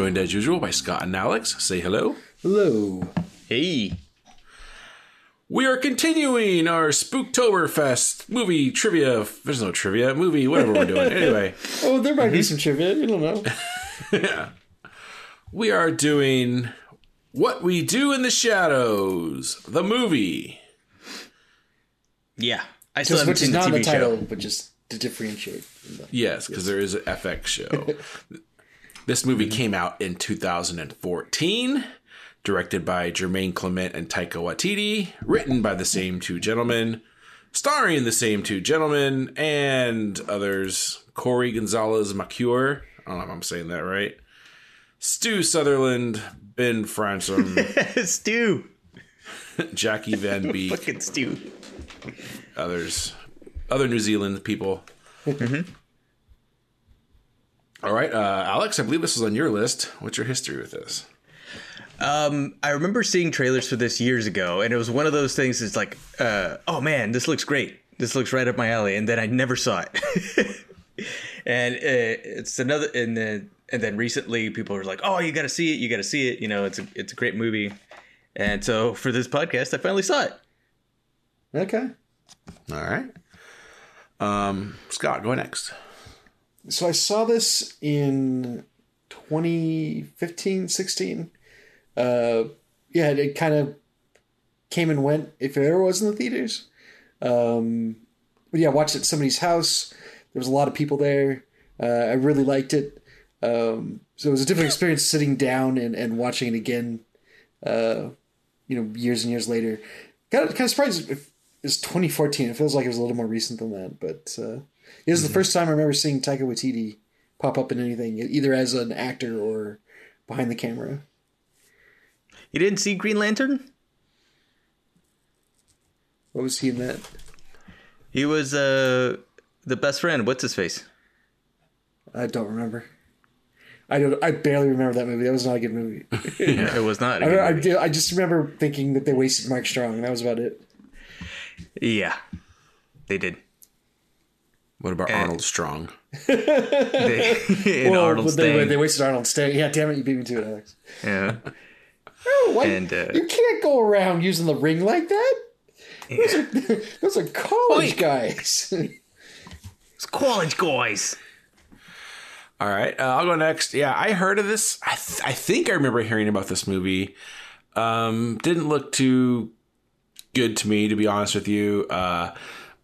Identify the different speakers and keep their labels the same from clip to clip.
Speaker 1: joined as usual by Scott and Alex. Say hello.
Speaker 2: Hello.
Speaker 3: Hey.
Speaker 1: We are continuing our Spooktoberfest movie trivia. There's no trivia, movie, whatever we're doing. Anyway,
Speaker 2: Oh, there might be mm-hmm. some trivia. You don't know. Yeah.
Speaker 1: We are doing What We Do in the Shadows, the movie.
Speaker 3: Yeah. I still haven't
Speaker 2: which is
Speaker 3: the
Speaker 2: not in
Speaker 3: TV
Speaker 2: the title,
Speaker 3: show.
Speaker 2: but just to differentiate.
Speaker 1: Yes, because there is an FX show. this movie mm-hmm. came out in 2014, directed by Jermaine Clement and Taika Waititi, written by the same two gentlemen, starring the same two gentlemen and others. Cori Gonzalez-Macuer, I don't know if I'm saying that right. Stu Rutherford, Ben Fransham,
Speaker 3: Stu.
Speaker 1: Jackie Van Beek,
Speaker 3: Fucking Stu.
Speaker 1: others, other New Zealand people. Mm-hmm. All right, uh, Alex, I believe this was on your list. What's your history with this?
Speaker 3: Um, I remember seeing trailers for this years ago, and it was one of those things. It's like, uh, oh man, this looks great. This looks right up my alley, and then I never saw it. and uh, it's another, and then and then recently, people were like, oh, you got to see it. You got to see it. You know, it's a it's a great movie. And so for this podcast, I finally saw it.
Speaker 2: Okay.
Speaker 1: All right. Um, Scott, go next.
Speaker 2: So I saw this in 2015, 16. Uh, yeah, it kind of came and went if it ever was in the theaters. Um, but yeah, I watched it at somebody's house. There was a lot of people there. Uh, I really liked it. Um, so it was a different experience sitting down and, and watching it again. Uh, you know, years and years later. Kind of kind of surprised if it's 2014. It feels like it was a little more recent than that, but uh, it was the first time I remember seeing Taika Waititi pop up in anything, either as an actor or behind the camera.
Speaker 3: You didn't see Green Lantern?
Speaker 2: What was he in that?
Speaker 3: He was uh the best friend. What's his face?
Speaker 2: I don't remember. I don't. I barely remember that movie. That was not a good movie.
Speaker 3: It was not.
Speaker 2: I, I, I just remember thinking that they wasted Mark Strong. That was about it.
Speaker 3: Yeah, they did.
Speaker 1: What about Arnold Strong?
Speaker 3: They, and
Speaker 2: Well,
Speaker 3: Arnold
Speaker 2: they,
Speaker 3: Stang.
Speaker 2: they wasted Arnold Stang. Yeah, damn it, you beat me to it, Alex.
Speaker 3: yeah.
Speaker 2: Oh, why-
Speaker 3: And, uh,
Speaker 2: you can't go around using the ring like that. Those, are, those are college guys.
Speaker 3: It's college guys.
Speaker 1: All right, uh, I'll go next. Yeah, I heard of this. I, th- I think I remember hearing about this movie. Um, didn't look too good to me, to be honest with you. Uh,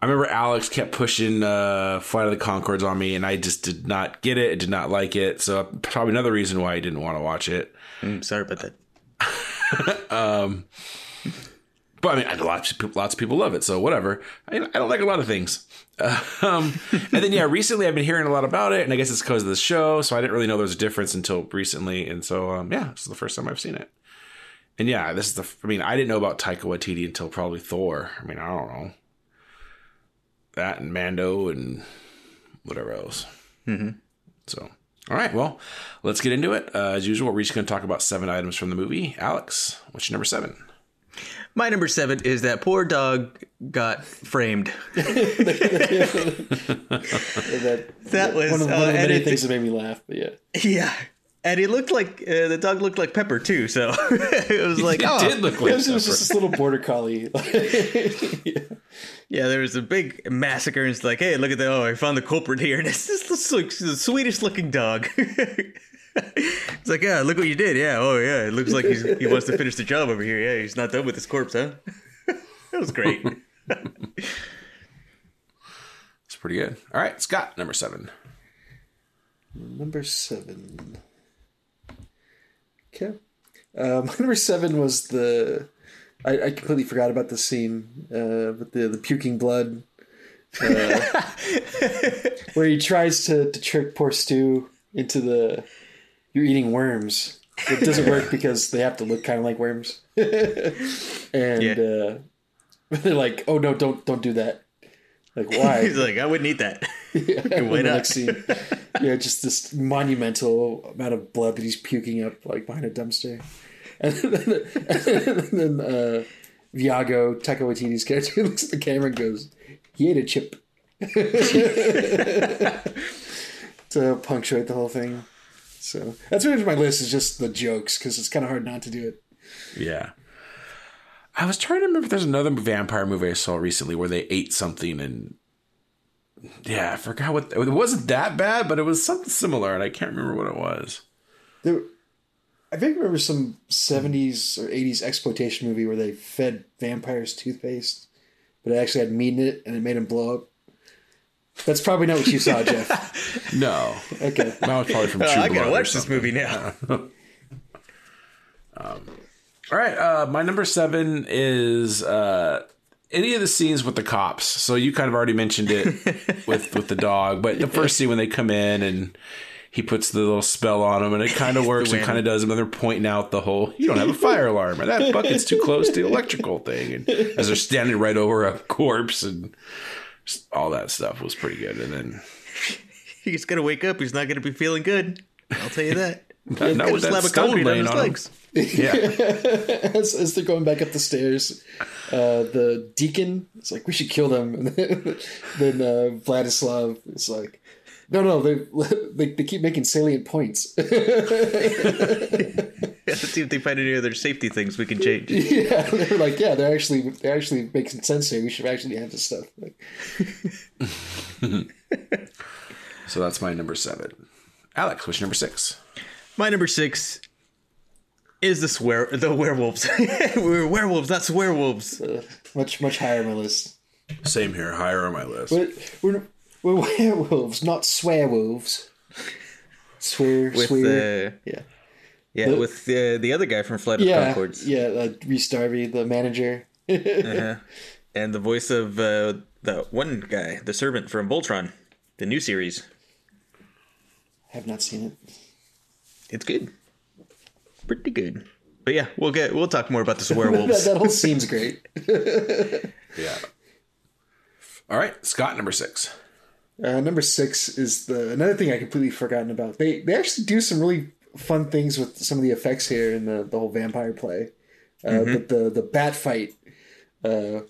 Speaker 1: I remember Alex kept pushing uh, Flight of the Conchords on me, and I just did not get it. Did not like it. So probably another reason why I didn't want to watch it.
Speaker 3: Mm, sorry about that.
Speaker 1: But I mean, I- lots of people, lots of people love it, so whatever. I, I don't like a lot of things. Um, and then yeah, recently I've been hearing a lot about it, and I guess it's because of the show. So I didn't really know there was a difference until recently, and so um, yeah, this is the first time I've seen it. And yeah, this is the. I mean, I didn't know about Taika Waititi until probably Thor. I mean, I don't know that and Mando and whatever else. Mm-hmm. So all right, well, let's get into it. Uh, as usual, we're each going to talk about seven items from the movie. Alex, what's your number seven?
Speaker 3: My number seven is that poor dog got framed.
Speaker 2: that,
Speaker 3: That was
Speaker 2: one of,
Speaker 3: uh,
Speaker 2: of the many things that made me laugh. But yeah,
Speaker 3: Yeah, and he looked like uh, the dog looked like Pepper too. So it was like,
Speaker 1: it
Speaker 3: oh,
Speaker 1: did look like
Speaker 2: it was, it was just this little border collie.
Speaker 3: yeah. There was a big massacre, and it's like, hey, look at the oh, I found the culprit here, and it's just this, like, the sweetest looking dog. it's like, yeah, look what you did. Yeah, oh yeah, it looks like he's, he wants to finish the job over here. Yeah, he's not done with his corpse, huh? that was great.
Speaker 1: It's pretty good. All right, Scott, number seven.
Speaker 2: number seven. Okay. Um, number seven was the. I, I completely forgot about the scene, uh, but the the puking blood, uh, where he tries to, to trick poor Stu into the you're eating worms. it doesn't work because they have to look kind of like worms. and
Speaker 3: Yeah.
Speaker 2: uh, they're like, "Oh no, don't don't do that." Like why?
Speaker 3: He's like, I wouldn't eat that.
Speaker 2: Yeah,
Speaker 3: why
Speaker 2: in the next scene. Yeah, just this monumental amount of blood that he's puking up like behind a dumpster. And then, and then uh, Viago, Taika Waititi's character, looks at the camera and goes, "He ate a chip." to punctuate the whole thing. So that's what my list is just the jokes because it's kind of hard not to do it.
Speaker 1: Yeah. I was trying to remember if there's another vampire movie I saw recently where they ate something and yeah, I forgot what it wasn't that bad, but it was something similar and I can't remember what it was.
Speaker 2: There, I think I remember some '70s or '80s exploitation movie where they fed vampires toothpaste, but it actually had meat in it and it made them blow up. That's probably not what you saw, Jeff.
Speaker 1: No.
Speaker 2: Okay.
Speaker 1: That was probably from True
Speaker 3: I
Speaker 1: Blood
Speaker 3: gotta watch this movie now.
Speaker 1: All right, uh, my number seven is uh, any of the scenes with the cops. So you kind of already mentioned it with with the dog, but the first scene when they come in and he puts the little spell on them, and it kind of works and kind of does. And they're pointing out the whole you don't have a fire alarm, or that bucket's too close to the electrical thing, and as they're standing right over a corpse and all that stuff was pretty good. And then
Speaker 3: He's gonna wake up. He's not gonna be feeling good. I'll tell you that.
Speaker 1: not, not with
Speaker 3: Slab
Speaker 1: that
Speaker 3: of
Speaker 1: stone
Speaker 3: concrete on his
Speaker 1: on him.
Speaker 3: legs.
Speaker 1: Yeah,
Speaker 2: as, as they're going back up the stairs, uh, the deacon is like, "We should kill them." And then, then uh, Vladislav is like, "No, no, they, they they keep making salient points."
Speaker 3: Let's see if they find any other safety things we can change.
Speaker 2: yeah, they're like, "Yeah, they're actually they're actually making sense here. We should actually have this stuff." Like,
Speaker 1: so that's my number seven. Alex, what's your number six?
Speaker 3: My number six is the swear the werewolves. We're werewolves, not werewolves.
Speaker 2: much much higher on my list.
Speaker 1: Same here, higher on my list.
Speaker 2: But we're we're werewolves, not swearwolves. Swear,
Speaker 3: With
Speaker 2: swear.
Speaker 3: uh,
Speaker 2: yeah,
Speaker 3: yeah, with uh, the other guy from Flight of
Speaker 2: yeah,
Speaker 3: Conchords.
Speaker 2: yeah. Uh, Rhys Darby, the manager.
Speaker 3: And the voice of uh, the one guy, the servant from Voltron, the new series.
Speaker 2: I have not seen it.
Speaker 3: It's good. Pretty good. But yeah, we'll get we'll talk more about this
Speaker 2: that,
Speaker 3: werewolves.
Speaker 2: that whole scene's great.
Speaker 1: Yeah. All right, Scott, number six.
Speaker 2: Uh, number six is the another thing I completely forgotten about. They they actually do some really fun things with some of the effects here in the, the whole vampire play. Uh, But the the bat fight, uh,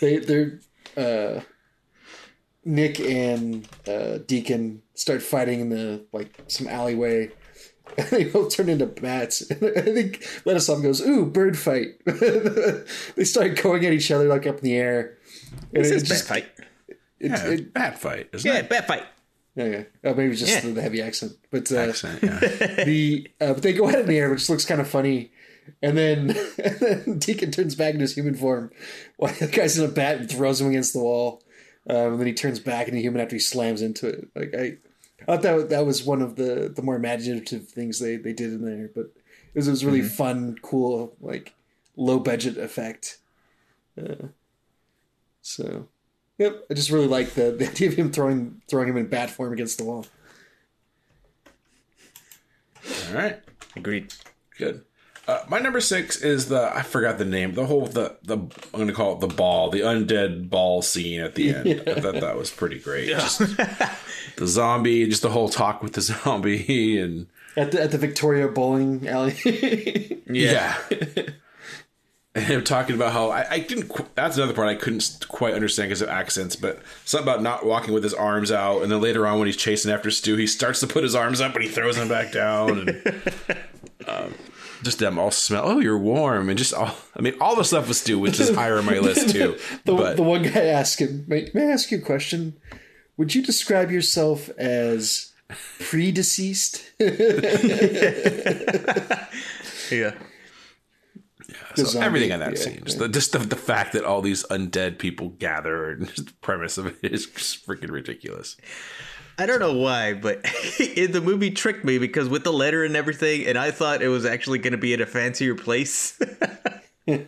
Speaker 2: they they're uh, Nick and uh, Deacon start fighting in the like some alleyway. And they both turn into bats. I think Ladislav goes, "Ooh, bird fight!" they start going at each other like up in the air. And
Speaker 3: This
Speaker 2: it
Speaker 3: is bat fight.
Speaker 2: it-
Speaker 1: Yeah,
Speaker 2: it-
Speaker 1: bat fight, isn't it?
Speaker 3: Yeah,
Speaker 1: it?
Speaker 3: bat fight.
Speaker 2: Okay. Oh, maybe just
Speaker 3: Yeah.
Speaker 2: the, the heavy accent. But uh,
Speaker 1: Accent, yeah.
Speaker 2: the uh, but they go out in the air, which looks kind of funny. And then, and then Deacon turns back into his human form while the guy's in a bat and throws him against the wall. Um, and then he turns back into human after he slams into it. Like I, I thought that that was one of the the more imaginative things they they did in there. But it was, it was really fun, cool, like low budget effect. Uh, so, yep, I just really like the, the idea of him throwing throwing him in bat form against the wall.
Speaker 1: All right,
Speaker 3: Agreed.
Speaker 1: good. Uh, my number six is the I forgot the name. The whole the the I'm going to call it the ball, the undead ball scene at the end. I thought that was pretty great. Just the zombie, just the whole talk with the zombie, and
Speaker 2: At the, at the Victoria bowling alley.
Speaker 1: yeah. And him talking about how I, I didn't. That's another part I couldn't quite understand because of accents, but something about not walking with his arms out, and then later on when he's chasing after Stu, he starts to put his arms up, but he throws them back down, and um, just them all smell. Oh, you're warm, and just all. I mean, all the stuff with Stu, which is higher on my list too.
Speaker 2: the,
Speaker 1: but
Speaker 2: the one guy asked him, may, may I ask you a question? Would you describe yourself as pre-deceased?
Speaker 3: Yeah.
Speaker 1: Yeah.
Speaker 2: So
Speaker 1: everything in that
Speaker 2: yeah,
Speaker 1: scene, just, the, just the, the fact that all these undead people gather, and just the premise of it is just freaking ridiculous.
Speaker 3: I don't know why, but it, the movie tricked me because with the letter and everything, and I thought it was actually going to be at a fancier place. I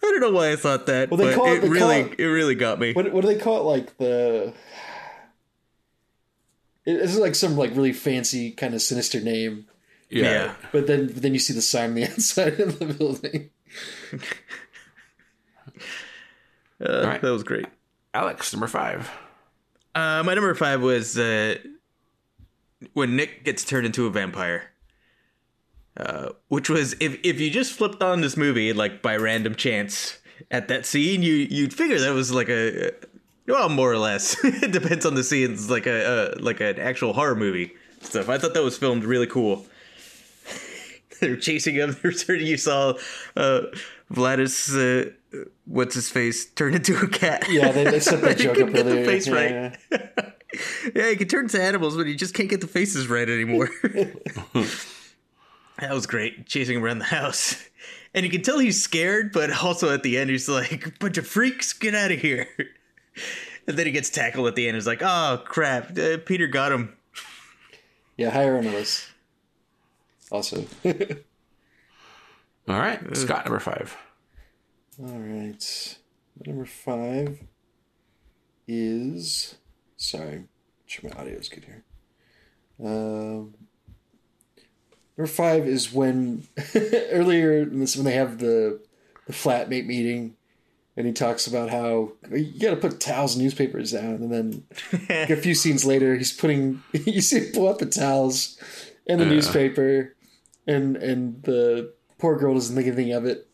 Speaker 3: don't know why I thought that,
Speaker 2: Well, they
Speaker 3: but
Speaker 2: call it-
Speaker 3: it
Speaker 2: they call
Speaker 3: really,
Speaker 2: it-
Speaker 3: it really got me.
Speaker 2: what, what do they call it? Like the... It- It's like some like really fancy kind of sinister name.
Speaker 1: Yeah.
Speaker 3: Yeah.
Speaker 2: But then then you see the sign on the outside of the building.
Speaker 3: Uh,
Speaker 1: right.
Speaker 3: That was great.
Speaker 1: Alex, number five.
Speaker 3: Uh, my number five was uh, when Nick gets turned into a vampire. Uh, which was if if you just flipped on this movie like by random chance at that scene, you you'd figure that was like a well, more or less. it depends on the scenes, like a, a like an actual horror movie stuff. I thought that was filmed really cool. They're chasing him. They're. You saw uh, Vladis. Uh, what's his face turn into a cat.
Speaker 2: Yeah, they, they set that joke
Speaker 3: couldn't
Speaker 2: up
Speaker 3: get the face
Speaker 2: yeah.
Speaker 3: right. Yeah, he can turn to animals, but he just can't get the faces right anymore. that was great, chasing around the house. And you can tell he's scared, but also at the end he's like, bunch of freaks, get out of here. And then he gets tackled at the end. He's like, oh crap, uh, Peter got him.
Speaker 2: Yeah, higher on the list. Also.
Speaker 1: All right. Scott, number five.
Speaker 2: All right. Number five is. Sorry, sure my audio is good here. Um, number five is when earlier in this when they have the the flatmate meeting, and he talks about how you got to put towels and newspapers down, and then like, a few scenes later, he's putting you see him pull out the towels and the newspaper, and and the poor girl doesn't think anything of it,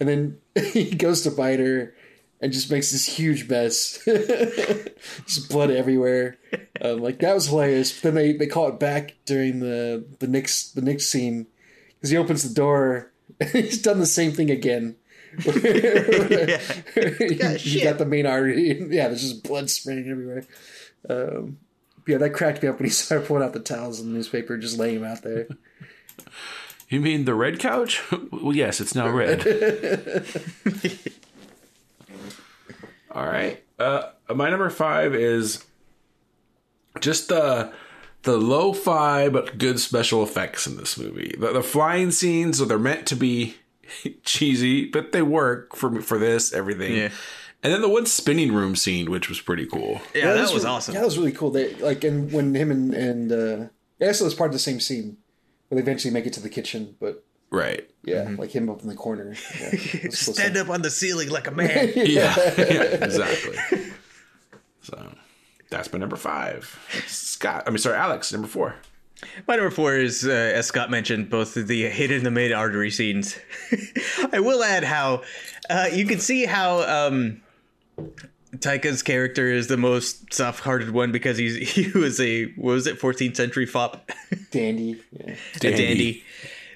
Speaker 2: and then he goes to bite her and just makes this huge mess. just blood everywhere. Um, like that was hilarious. But then they, they call it back during the the next the next scene because he opens the door. and He's done the same thing again. you, you got the main artery. Yeah, there's just blood spraying everywhere. Um, yeah, that cracked me up when he started pulling out the towels and the newspaper, just laying them out there.
Speaker 1: You mean the red couch? well, yes, it's now red. All right. Uh, my number five is just the the lo-fi but good special effects in this movie. The, the flying scenes, so they're meant to be cheesy, but they work for for this everything.
Speaker 3: Yeah.
Speaker 1: And then the one spinning room scene, which was pretty cool.
Speaker 3: Yeah, that was
Speaker 2: really,
Speaker 3: awesome.
Speaker 2: Yeah, that was really cool. They like and when him and and uh, yeah, so it's part of the same scene. Where they eventually make it to the kitchen, but
Speaker 1: Right.
Speaker 2: yeah,
Speaker 3: Mm-hmm.
Speaker 2: like him up in the corner. Yeah, that's
Speaker 3: Stand up on the ceiling like a man.
Speaker 1: Yeah, yeah, exactly. So that's my number five. Scott, I mean, sorry, Alex, number four.
Speaker 3: My number four is, uh, as Scott mentioned, both the hit and the mid artery scenes. I will add how uh, you can see how um, Taika's character is the most soft-hearted one because he's he was a what was it 14th century fop,
Speaker 2: Dandy. Yeah.
Speaker 3: a dandy.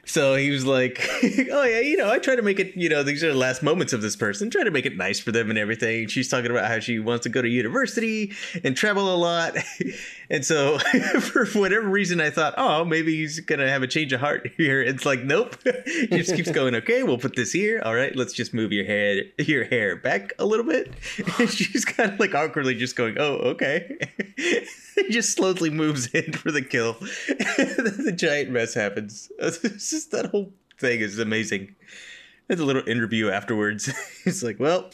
Speaker 3: So he was like, "Oh yeah, you know, I try to make it. You know, these are the last moments of this person. Try to make it nice for them and everything." She's talking about how she wants to go to university and travel a lot, and so for whatever reason, I thought, "Oh, maybe he's gonna have a change of heart here." It's like, nope. he just keeps going. Okay, we'll put this here. All right, let's just move your head, your hair back a little bit. And she's kind of like awkwardly just going, "Oh, okay." he just slowly moves in for the kill. the giant mess happens. It's just that whole thing is amazing. There's a little interview afterwards. He's like, well,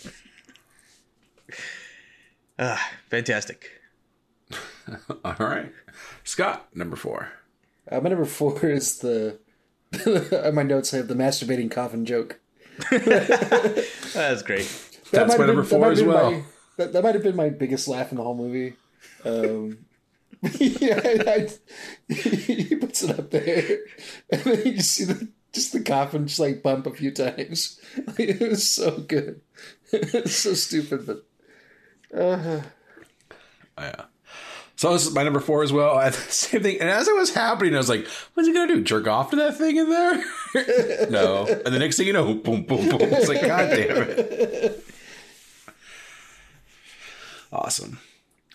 Speaker 3: ah, fantastic.
Speaker 1: All right. Scott, number four.
Speaker 2: Uh, my number four is the. on my notes, I have the masturbating coffin joke.
Speaker 3: That's great.
Speaker 2: That
Speaker 1: That's
Speaker 2: might
Speaker 1: my
Speaker 2: have
Speaker 1: number
Speaker 2: been-
Speaker 1: four as well.
Speaker 2: my- that, that might have been my biggest laugh in the whole movie. Um, yeah, I, he puts it up there, and then you see the just the coffin just like bump a few times. it was so good. it's so stupid, but uh,
Speaker 1: Yeah. So this is my number four as well. I, same thing. And as it was happening, I was like, "What's he gonna do? Jerk off to that thing in there?" no. And the next thing you know, boom, boom, boom. It's like, God damn it. Awesome.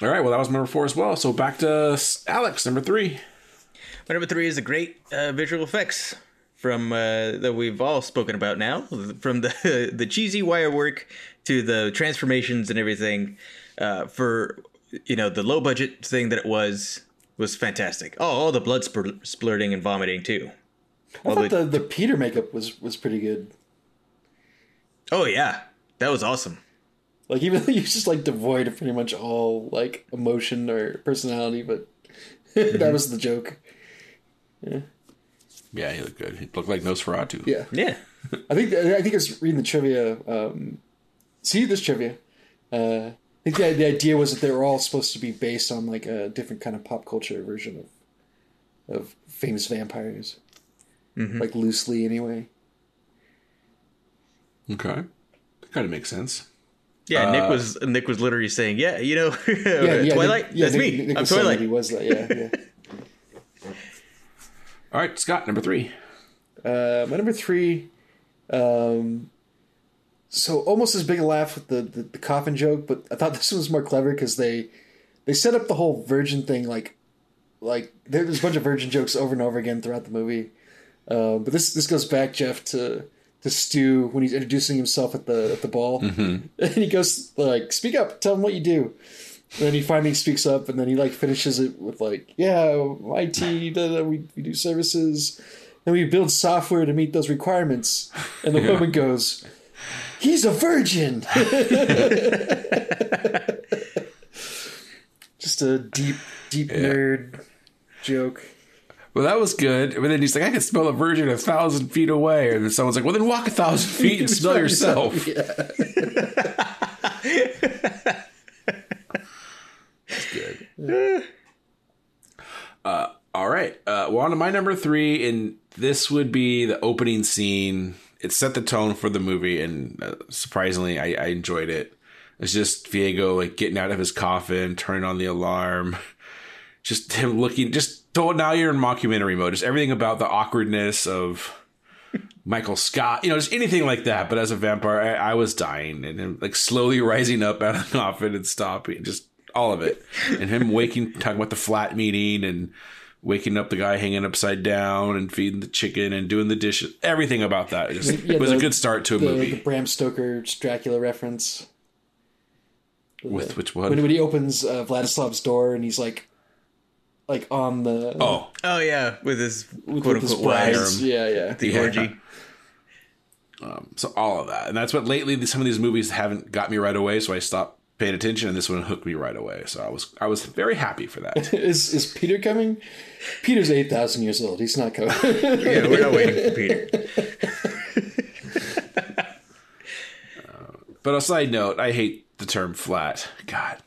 Speaker 1: All right. Well, that was number four as well. So back to Alex, number three.
Speaker 3: My number three is the great uh, visual effects from uh, that we've all spoken about now, from the the cheesy wire work to the transformations and everything. Uh, for you know the low budget thing that it was was fantastic. Oh, all the blood spur- splurting and vomiting too.
Speaker 2: I
Speaker 3: All
Speaker 2: thought
Speaker 3: the-
Speaker 2: the, the Peter makeup was was pretty good.
Speaker 3: oh yeah, that was awesome.
Speaker 2: Like even though he was just like devoid of pretty much all like emotion or personality, but that was the joke.
Speaker 1: Yeah, he looked good. He looked like Nosferatu.
Speaker 2: Yeah,
Speaker 3: Yeah.
Speaker 2: I think I think I was reading the trivia. Um, see this trivia. Uh, I think the, the idea was that they were all supposed to be based on like a different kind of pop culture version of of famous vampires, like loosely anyway.
Speaker 1: Okay. That kind of makes sense.
Speaker 3: Yeah, Nick was Nick was literally saying, "Yeah, you know,
Speaker 2: Yeah, yeah,
Speaker 3: Twilight.
Speaker 2: Nick- yeah,
Speaker 3: That's
Speaker 2: Nick-
Speaker 3: me.
Speaker 2: Nick
Speaker 3: I'm
Speaker 2: was saying that
Speaker 3: Twilight."
Speaker 2: He was that. Yeah, yeah.
Speaker 1: All right, Scott, number three.
Speaker 2: Uh, my number three, um, so almost as big a laugh with the, the, the coffin joke, but I thought this was more clever because they they set up the whole virgin thing like like there's a bunch of virgin jokes over and over again throughout the movie. Uh, but this this goes back, Jeff, to to Stu when he's introducing himself at the at the ball, mm-hmm. and he goes like, "Speak up, tell him what you do." And then he finally speaks up, and then he like finishes it with like, "Yeah, IT, da, da, we we do services, and we build software to meet those requirements." And the woman goes, "He's a virgin." Just a deep, deep nerd joke.
Speaker 1: Well, that was good. But then he's like, I can smell a virgin a thousand feet away. And then someone's like, well, then walk a thousand feet and smell yourself. That's good. Uh, all right. Uh, well, on to my number three, and this would be the opening scene. It set the tone for the movie, and uh, surprisingly, I, I enjoyed it. It's just Viago like getting out of his coffin, turning on the alarm, just him looking. Just so now you're in mockumentary mode. Just everything about the awkwardness of Michael Scott, you know, just anything like that. But as a vampire, I, I was dying, and him like slowly rising up out of the coffin and stopping, just all of it, and him waking, talking about the flat meeting and waking up the guy hanging upside down and feeding the chicken and doing the dishes. Everything about that just
Speaker 2: Yeah,
Speaker 1: was a good start to a
Speaker 2: The,
Speaker 1: movie.
Speaker 2: the Bram Stoker Dracula reference.
Speaker 1: With which
Speaker 2: When,
Speaker 1: one?
Speaker 2: when he opens uh, Vladislav's door and he's like, like on the
Speaker 1: Oh,
Speaker 3: Oh yeah, with his
Speaker 2: with,
Speaker 3: quote
Speaker 2: with his
Speaker 3: unquote wives.
Speaker 2: Yeah, yeah.
Speaker 3: the
Speaker 1: Yeah.
Speaker 3: orgy.
Speaker 1: Um, so all of that, and that's what lately some of these movies haven't got me right away. So I stopped paying attention, and this one hooked me right away. So I was I was very happy for that.
Speaker 2: Is is Peter coming? Peter's eight thousand years old. He's not coming.
Speaker 3: Yeah, we're not waiting for Peter.
Speaker 1: Uh, but a side note, I hate the term flat. God.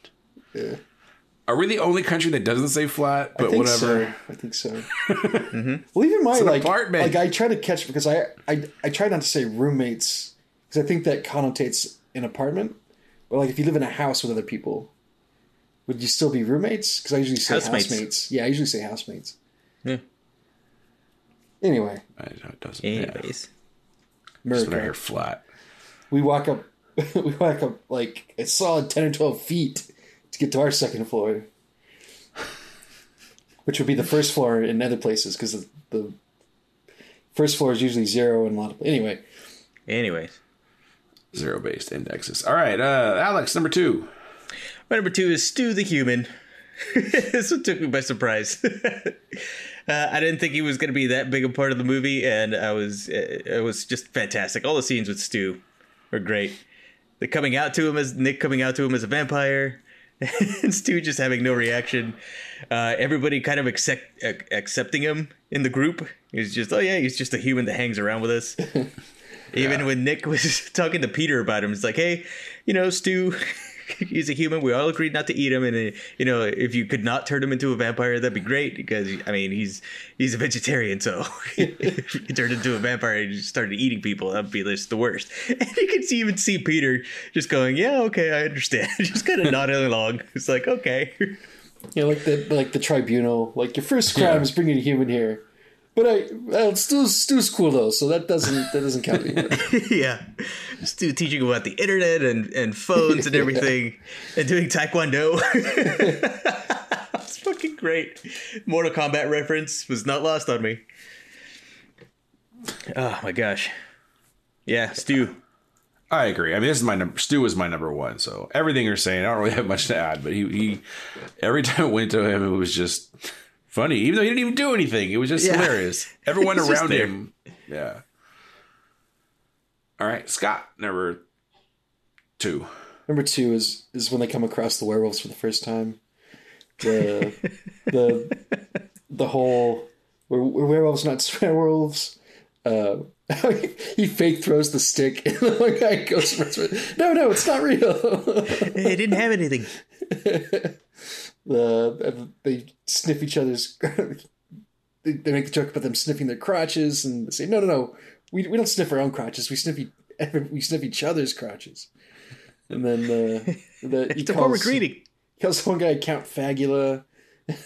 Speaker 1: Are we the only country that doesn't say flat?
Speaker 2: I
Speaker 1: But
Speaker 2: think
Speaker 1: whatever.
Speaker 2: so. I think so. Mm-hmm. Well, even my
Speaker 1: an
Speaker 2: like,
Speaker 1: apartment.
Speaker 2: like I try to catch because I I I try not to say roommates because I think that connotates an apartment. But like if you live in a house with other people, would you still be roommates? Because I usually say
Speaker 3: Housemates.
Speaker 2: housemates. Yeah, I usually say housemates.
Speaker 3: Yeah.
Speaker 2: Anyway,
Speaker 1: I know it doesn't. Yeah.
Speaker 3: Anyways,
Speaker 1: Just when I
Speaker 2: America.
Speaker 1: hear flat.
Speaker 2: we walk up we walk up like a solid 10 or 12 feet to get to our second floor which would be the first floor in other places because the, the first floor is usually zero in a lot of anyway
Speaker 3: anyways.
Speaker 1: Zero based indexes. All right, uh, Alex, number two.
Speaker 3: My number two is Stu the Human. this one took me by surprise. uh, I didn't think he was going to be that big a part of the movie, and I was uh, it was just fantastic. All the scenes with Stu are great. The coming out to him as Nick coming out to him as a vampire, and Stu just having no reaction. Uh, everybody kind of accept, ac- accepting him in the group. He's just, oh yeah, he's just a human that hangs around with us. Even when Nick was talking to Peter about him, it's like, hey, you know, Stu, he's a human. We all agreed not to eat him, and uh, you know, if you could not turn him into a vampire, that'd be great. Because I mean, he's he's a vegetarian, so if you turned into a vampire and you started eating people, that'd be just the worst. And you can see, even see Peter just going, yeah, okay, I understand. just kind of nodding along. It's like, okay,
Speaker 2: you know like the like the tribunal like your first crime is bringing a human here but I well, Stu's Stu's cool though, so that doesn't that doesn't count anymore.
Speaker 3: yeah. Stu teaching about the internet and, and phones and everything and doing taekwondo. it's fucking great. Mortal Kombat reference was not lost on me. Oh my gosh. Yeah, Stu.
Speaker 1: I agree. I mean, this is my number. Stu was my number one. So everything you're saying, I don't really have much to add. But he, he every time it went to him, it was just funny. Even though he didn't even do anything, it was just
Speaker 3: Yeah.
Speaker 1: hilarious. Everyone around him, yeah. All right, Scott, number two.
Speaker 2: Number two is is when they come across the werewolves for the first time. The the the whole we're, we're werewolves, not werewolves. Uh, he fake throws the stick, and the one guy goes, "No, no, it's not real."
Speaker 3: They didn't have anything.
Speaker 2: The they sniff each other's. they, they make the joke about them sniffing their crotches, and they say, "No, no, no, we, we don't sniff our own crotches. We sniff e- we sniff each other's crotches." And then uh, the he
Speaker 3: It's a form of greeting.
Speaker 2: he calls one guy Count Fagula.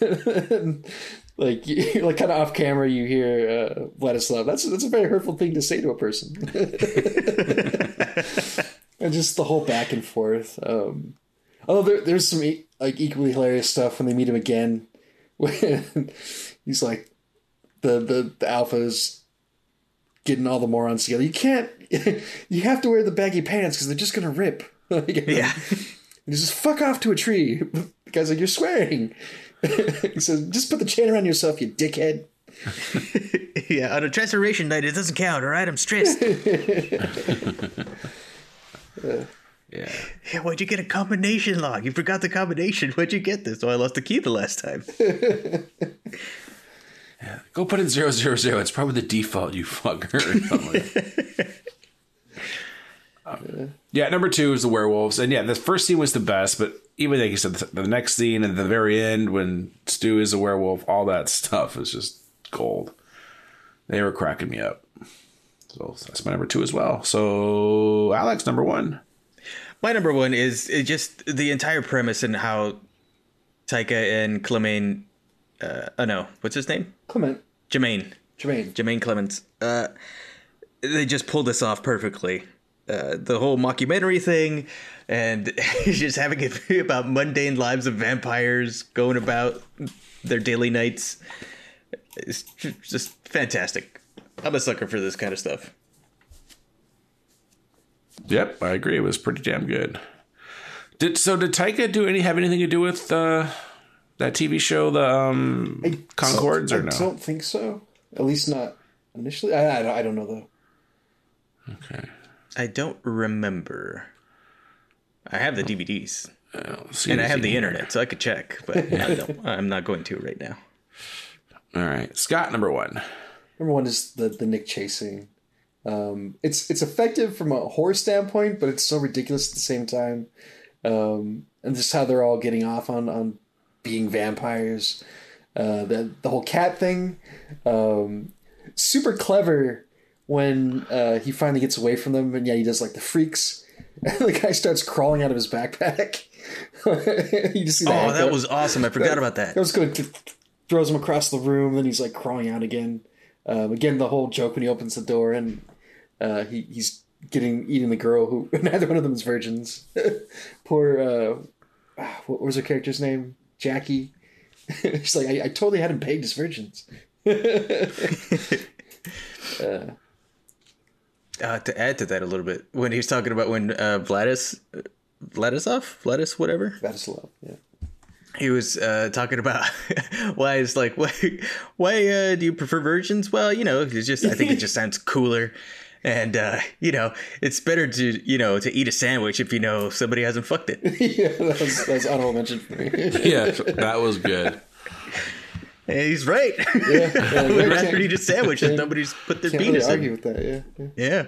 Speaker 2: And, like you- like kind of off camera, you hear uh, Vladislav. That's that's a very hurtful thing to say to a person. and just the whole back and forth. Um, although there, there's some like equally hilarious stuff when they meet him again. When he's like the the the alphas getting all the morons together. You can't. You have to wear the baggy pants because they're just gonna rip. Like,
Speaker 3: Yeah.
Speaker 2: he says, "Fuck off to a tree." The guy's like, "You're swearing." he says, "Just put the chain around yourself, you dickhead."
Speaker 3: yeah, on a transformation night, it doesn't count, all right? I'm stressed.
Speaker 1: Yeah.
Speaker 3: Uh, yeah, why'd you get a combination lock? You forgot the combination. Why'd you get this? Oh, I lost the key the last time.
Speaker 1: Go put in zero zero zero. It's probably the default, you fucker. or something like. Um, yeah, number two is the werewolves, and yeah, the first scene was the best. But even like you said, the, the next scene and the very end when Stu is a werewolf, all that stuff is just gold. They were cracking me up. So that's my number two as well. So Alex, number one.
Speaker 3: My number one is, just the entire premise and how Taika and Clemaine. Uh, oh no, what's his name?
Speaker 2: Clement,
Speaker 3: Jermaine.
Speaker 2: Jermaine.
Speaker 3: Jermaine Clements. Uh, they just pulled this off perfectly. Uh, the whole mockumentary thing, and just having it be about mundane lives of vampires going about their daily nights. It's just fantastic. I'm a sucker for this kind of stuff.
Speaker 1: Yep, I agree. It was pretty damn good. Did so? Did Taika do any have anything to do with uh, that TV show, the um,
Speaker 2: Conchords,
Speaker 1: or no?
Speaker 2: I don't think so. At least not initially. I, I, don't- I don't know though.
Speaker 1: Okay.
Speaker 3: I don't remember. I have the DVDs
Speaker 1: See
Speaker 3: and I have the
Speaker 1: here.
Speaker 3: internet, so I could check, but I don't. I'm not going to right now.
Speaker 1: All right, Scott, number one.
Speaker 2: Number one is the the Nick chasing. Um, it's it's effective from a horror standpoint, but it's so ridiculous at the same time. Um, and just how they're all getting off on on being vampires. Uh, the the whole cat thing, um, super clever when uh, he finally gets away from them, and yeah, he does like the freaks. And the guy starts crawling out of his backpack. you just see
Speaker 3: Oh,
Speaker 2: head
Speaker 3: that was awesome! I forgot about that.
Speaker 2: I was to throws him across the room. Then he's like crawling out again. Um, again, the whole joke when he opens the door and uh, he, he's getting eating the girl who neither one of them is virgins. Poor uh, what was her character's name? Jackie. She's like, I, I totally had him pegged as virgins.
Speaker 3: Uh, to add to that a little bit, when he was talking about when uh, Vladis, Vladisov, Vladis, whatever,
Speaker 2: Vladislav. Yeah.
Speaker 3: he was uh, talking about why is like why why uh, do you prefer virgins? Well, you know, it's just I think it just sounds cooler, and uh, you know, it's better to you know to eat a sandwich if you know somebody hasn't fucked it.
Speaker 2: yeah, that was, that was honorable mention for me.
Speaker 1: Yeah, that was good.
Speaker 3: And he's right.
Speaker 2: yeah, yeah,
Speaker 3: I would rather eat a sandwich if nobody's put their
Speaker 2: Can't really
Speaker 3: penis
Speaker 2: argue
Speaker 3: in.
Speaker 2: with that. Yeah. yeah.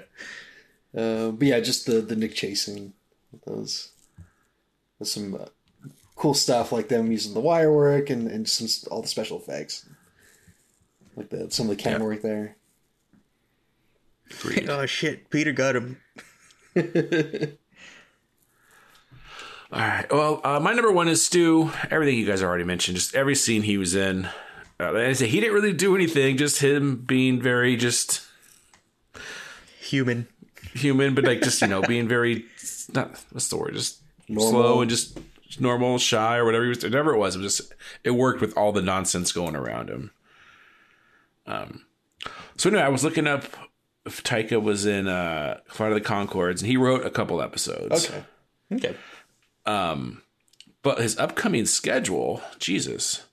Speaker 3: Yeah.
Speaker 2: Uh, but yeah, just the the Nick chasing those. There's some uh, cool stuff like them using the wire work and and some all the special effects, like the some of the camera work there.
Speaker 3: Oh shit, Peter got him.
Speaker 1: All right. Well, uh, my number one is Stu. Everything you guys already mentioned. Just every scene he was in. Uh, like I say he didn't really do anything. Just him being very just
Speaker 3: Human.
Speaker 1: human, but like just you know being very not what's the word? Just
Speaker 2: Normal.
Speaker 1: slow and just normal, shy or whatever he was. Whatever it was, it was just it worked with all the nonsense going around him. Um. So anyway, I was looking up if Taika was in uh Flight of the Conchords, and he wrote a couple episodes.
Speaker 2: Okay.
Speaker 3: Okay.
Speaker 1: Um, But his upcoming schedule, Jesus,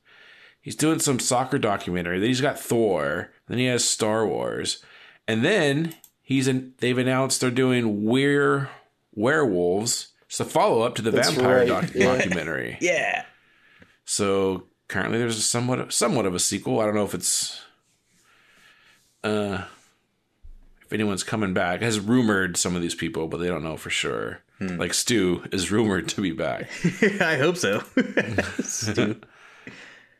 Speaker 1: he's doing some soccer documentary. Then he's got Thor. Then he has Star Wars, and then he's in. They've announced they're doing We're Werewolves. It's a follow up to the
Speaker 2: That's
Speaker 1: vampire
Speaker 2: right,
Speaker 1: doc-
Speaker 2: yeah.
Speaker 3: Yeah.
Speaker 1: So currently, there's a somewhat somewhat of a sequel. I don't know if it's uh, if anyone's coming back. Has rumored some of these people, but they don't know for sure. Hmm. Like Stu is rumored to be back,
Speaker 3: I hope so.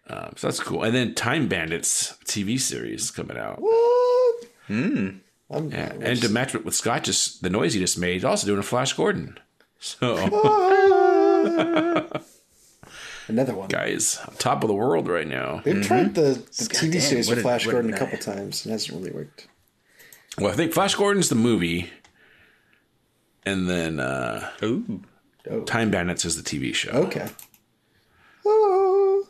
Speaker 1: um, so that's cool. And then Time Bandits TV series coming out.
Speaker 2: What? Hmm. I'm,
Speaker 1: Yeah, and to match it with Scott, just the noise he just made, he's also doing a Flash Gordon. So,
Speaker 2: another one.
Speaker 1: guys, on top of the world right now.
Speaker 2: They've mm-hmm. tried the, the TV series
Speaker 3: what
Speaker 2: of Flash Gordon a couple times and it hasn't really worked.
Speaker 1: Well, I think Flash Gordon's the movie, and then uh,
Speaker 3: Ooh.
Speaker 1: Time Bandits is the TV show.
Speaker 2: Okay. Oh.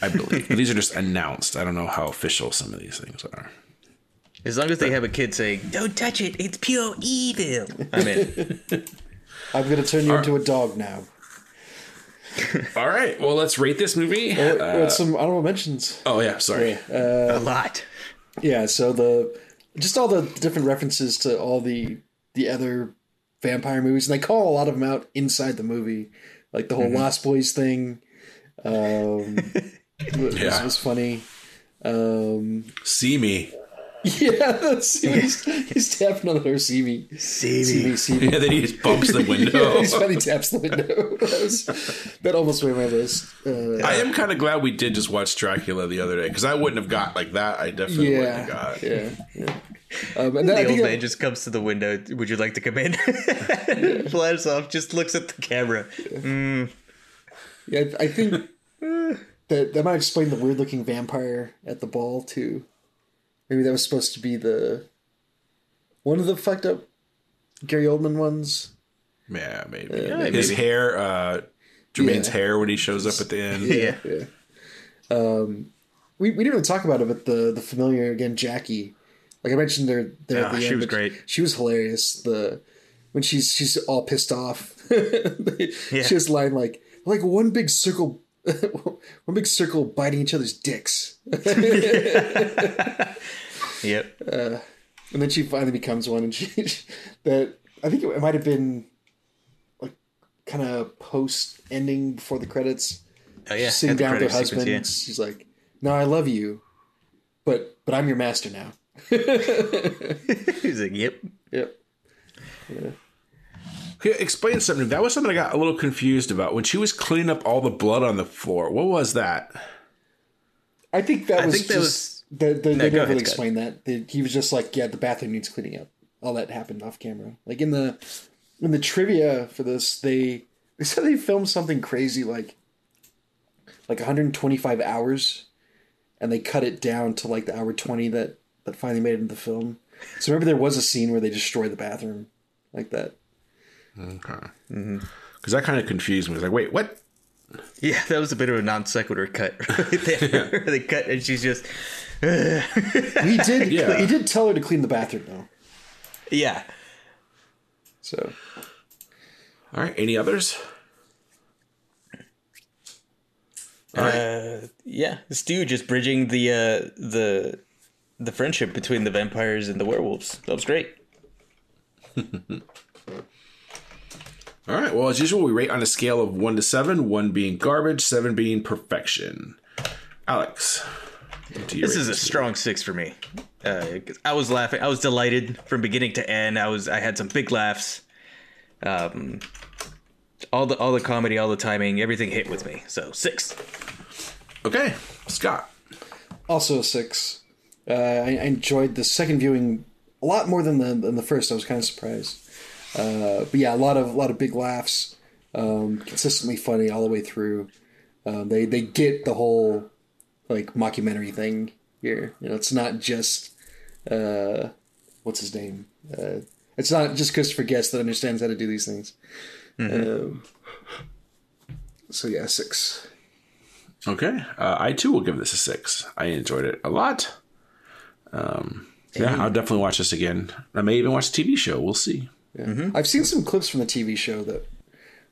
Speaker 1: I believe. These are just announced. I don't know how official some of these things are.
Speaker 3: As long as they have a kid saying, "Don't touch it, it's pure evil," I'm in.
Speaker 2: I'm gonna turn you into a dog now.
Speaker 1: All right. Well, let's rate this movie.
Speaker 2: Uh,
Speaker 1: Uh,
Speaker 2: we had some honorable mentions.
Speaker 1: oh yeah, sorry.
Speaker 3: a lot.
Speaker 2: Yeah, so the just all the different references to all the the other vampire movies, and they call a lot of them out inside the movie, like the whole Lost Boys thing. Um, was,
Speaker 1: Yeah.
Speaker 2: was funny. Um,
Speaker 1: See me.
Speaker 2: Yeah, that's, he's, he's tapping on the door. See me,
Speaker 3: See
Speaker 2: see me, see me.
Speaker 1: Yeah, then he just bumps the window.
Speaker 2: Yeah, he's funny taps the window. that, was, that almost made my list. Uh,
Speaker 1: I am kind of glad we did just watch Dracula the other day because I wouldn't have got like that. I definitely wouldn't have got.
Speaker 2: yeah, yeah. Um, and then
Speaker 3: The
Speaker 2: think
Speaker 3: old
Speaker 2: I-
Speaker 3: man just comes to the window. Would you like to come in? Flies off. Just looks at the camera.
Speaker 2: Yeah, I I think that that might explain the weird looking vampire at the ball too. Maybe that was supposed to be the one of the fucked up Gary Oldman ones.
Speaker 1: Yeah, maybe.
Speaker 3: maybe.
Speaker 1: His hair, uh, Jermaine's
Speaker 2: Yeah.
Speaker 1: hair when he shows up at the end.
Speaker 3: Yeah.
Speaker 2: Yeah. Um, we we didn't even talk about it, but the the familiar again, Jackie. Like I mentioned, there there at
Speaker 3: Ah,
Speaker 2: the
Speaker 3: she
Speaker 2: end,
Speaker 3: was great.
Speaker 2: She was hilarious. The when she's she's all pissed off.
Speaker 3: Yeah.
Speaker 2: She has line like like one big circle. one big circle biting each other's dicks.
Speaker 3: Yep.
Speaker 2: Uh, and then she finally becomes one, and she that I think it might have been like kind of post ending before the credits.
Speaker 3: Oh yeah.
Speaker 2: She's sitting down with her husband.
Speaker 3: sequence,
Speaker 2: She's like, "No, I love you, but but I'm your master now."
Speaker 3: yeah. He's like, "Yep."
Speaker 2: Yep.
Speaker 1: Okay, explain something. That was something I got a little confused about when she was cleaning up all the blood on the floor. What was that?
Speaker 2: I think that
Speaker 3: I
Speaker 2: was
Speaker 3: think that
Speaker 2: just
Speaker 3: was-
Speaker 2: the, the, they
Speaker 3: go
Speaker 2: didn't
Speaker 3: ahead,
Speaker 2: really
Speaker 3: Scott.
Speaker 2: explain that. The, he was just like, "Yeah, the bathroom needs cleaning up." All that happened off camera. Like in the in the trivia for this, they they said they filmed something crazy like like 125 hours, and they cut it down to like the hour 20 that that finally made it into the film. So remember, there was a scene where they destroyed the bathroom like that.
Speaker 1: Okay. Mm-hmm. Because that kind of confused me. I was like, wait, what?
Speaker 3: Yeah, that was a bit of a non sequitur cut right there. they cut, and she's just,
Speaker 2: He did.
Speaker 1: Yeah.
Speaker 2: He did tell her to clean the bathroom though.
Speaker 3: yeah.
Speaker 2: So
Speaker 1: All right. Any others?
Speaker 3: Uh, yeah, Stu just bridging the uh, the the friendship between the vampires and the werewolves. That was great.
Speaker 1: All right. Well, as usual, we rate on a scale of one to seven, one being garbage, seven being perfection. Alex. What do you
Speaker 3: This is a strong six for me. Uh, 'cause I was laughing. I was delighted from beginning to end. I was. I had some big laughs. Um, all the all the comedy, all the timing, everything hit with me. So six.
Speaker 1: Okay. Scott.
Speaker 2: also a six. Uh, I, I enjoyed the second viewing a lot more than the than the first. I was kind of surprised. Uh, but yeah, a lot of a lot of big laughs. Um, consistently funny all the way through. Um, they they get the whole like mockumentary thing here. You know, it's not just uh, what's his name. Uh, it's not just Christopher Guest that understands how to do these things. Um, so yeah, six.
Speaker 1: Okay. Uh, I too will give this a six. I enjoyed it a lot. Um, yeah, I'll definitely watch this again. I may even watch the TV show. We'll see.
Speaker 2: Yeah. I've seen some clips from the TV show that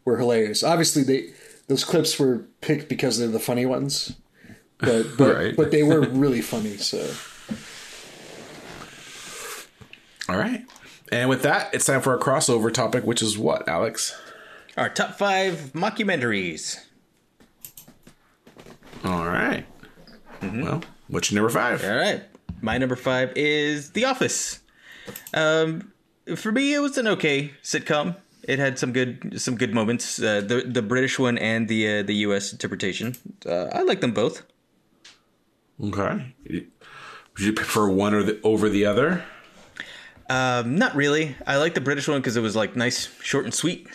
Speaker 2: were hilarious. Obviously, they those clips were picked because they're the funny ones, but but
Speaker 1: Right.
Speaker 2: but they were really funny. So
Speaker 1: All right. And with that, it's time for our crossover topic, which is what, Alex?
Speaker 3: Our top five mockumentaries.
Speaker 1: All right. Well, what's your number five?
Speaker 3: All right. my number five is The Office. Um, for me, it was an okay sitcom. It had some good some good moments. Uh, the the British one and the uh, the U.S. interpretation. Uh, I like them both.
Speaker 1: Okay. Would you prefer one or the over the other?
Speaker 3: Um, not really. I like the British one because it was like nice, short and sweet.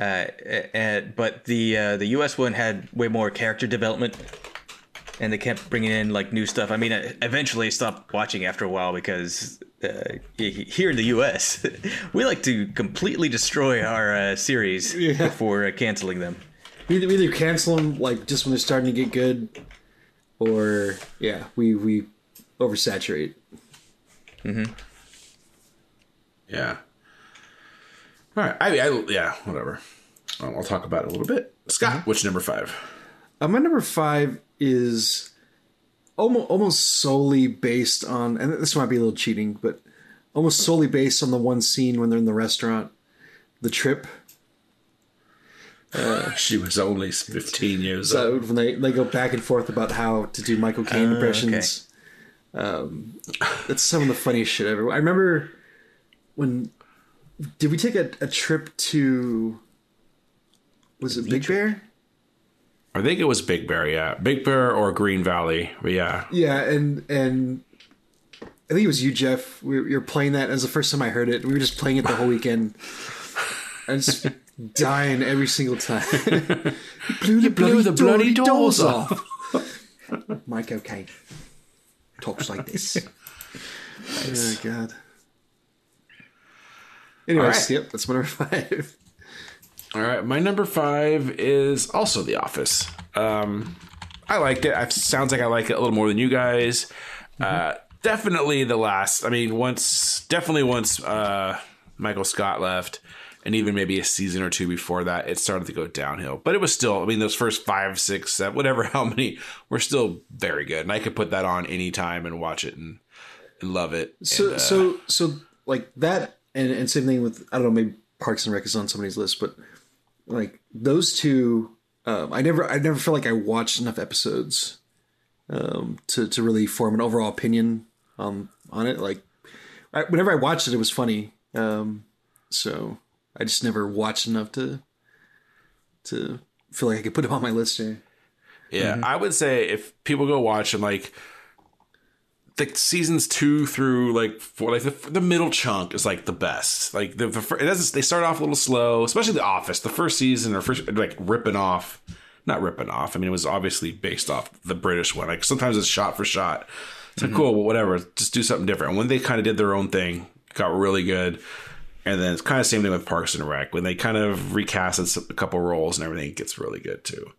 Speaker 3: Uh, uh, but the uh, the U.S. one had way more character development, and they kept bringing in like new stuff. I mean, I eventually stopped watching after a while because uh, here in the U.S. we like to completely destroy our uh, series
Speaker 2: Yeah.
Speaker 3: before uh, canceling them.
Speaker 2: We either, we either cancel them like just when they're starting to get good, or yeah, we we oversaturate. Mm-hmm.
Speaker 1: Yeah. All right. I, I yeah, whatever. I'll, I'll talk about it a little bit. Scott, which number five?
Speaker 2: Uh, my number five is almost almost solely based on, and this might be a little cheating, but almost solely based on the one scene when they're in the restaurant, the trip.
Speaker 1: She was only 15 years old.
Speaker 2: So
Speaker 1: old.
Speaker 2: when they, they go back and forth about how to do Michael Caine
Speaker 3: Oh,
Speaker 2: impressions, um, that's some of the funniest shit ever. I remember when did we take a, a trip to was it Big Bear?
Speaker 1: I think it was Big Bear, yeah. Big Bear or Green Valley, but yeah.
Speaker 2: Yeah, and and I think it was you, Jeff. We were, you were playing that. It was the first time I heard it. We were just playing it the whole weekend. I just dying every single time. blew the
Speaker 1: blew the bloody doors
Speaker 2: off. Mike, okay. Talks like this. Oh God. Anyways,
Speaker 1: right.
Speaker 2: yep, that's my number five.
Speaker 1: All right, my number five is also The Office. Um, I liked it. It sounds like I like it a little more than you guys. Uh, definitely the last. I mean, once, definitely once uh, Michael Scott left, and even maybe a season or two before that, it started to go downhill. But it was still. I mean, those first five, six, seven, whatever, how many were still very good, and I could put that on anytime and watch it and, and love it.
Speaker 2: So
Speaker 1: And, uh,
Speaker 2: so so like that and, and same thing with I don't know maybe Parks and Rec is on somebody's list, but like those two, um, I never I never feel like I watched enough episodes um, to to really form an overall opinion um, on it. Like I, whenever I watched it, it was funny. Um, so I just never watched enough to to feel like I could put it on my list here.
Speaker 1: Yeah, mm-hmm. I would say if people go watch and like the seasons two through like four, like the, the middle chunk is like the best. Like the, the it doesn't, they start off a little slow, especially The Office. The first season or first like ripping off, not ripping off. I mean, it was obviously based off the British one. Like sometimes it's shot for shot. It's like mm-hmm. cool, whatever. Just do something different. And when they kind of did their own thing, got really good. And then it's kind of same thing with Parks and Rec when they kind of recast a couple roles and everything, it gets really good too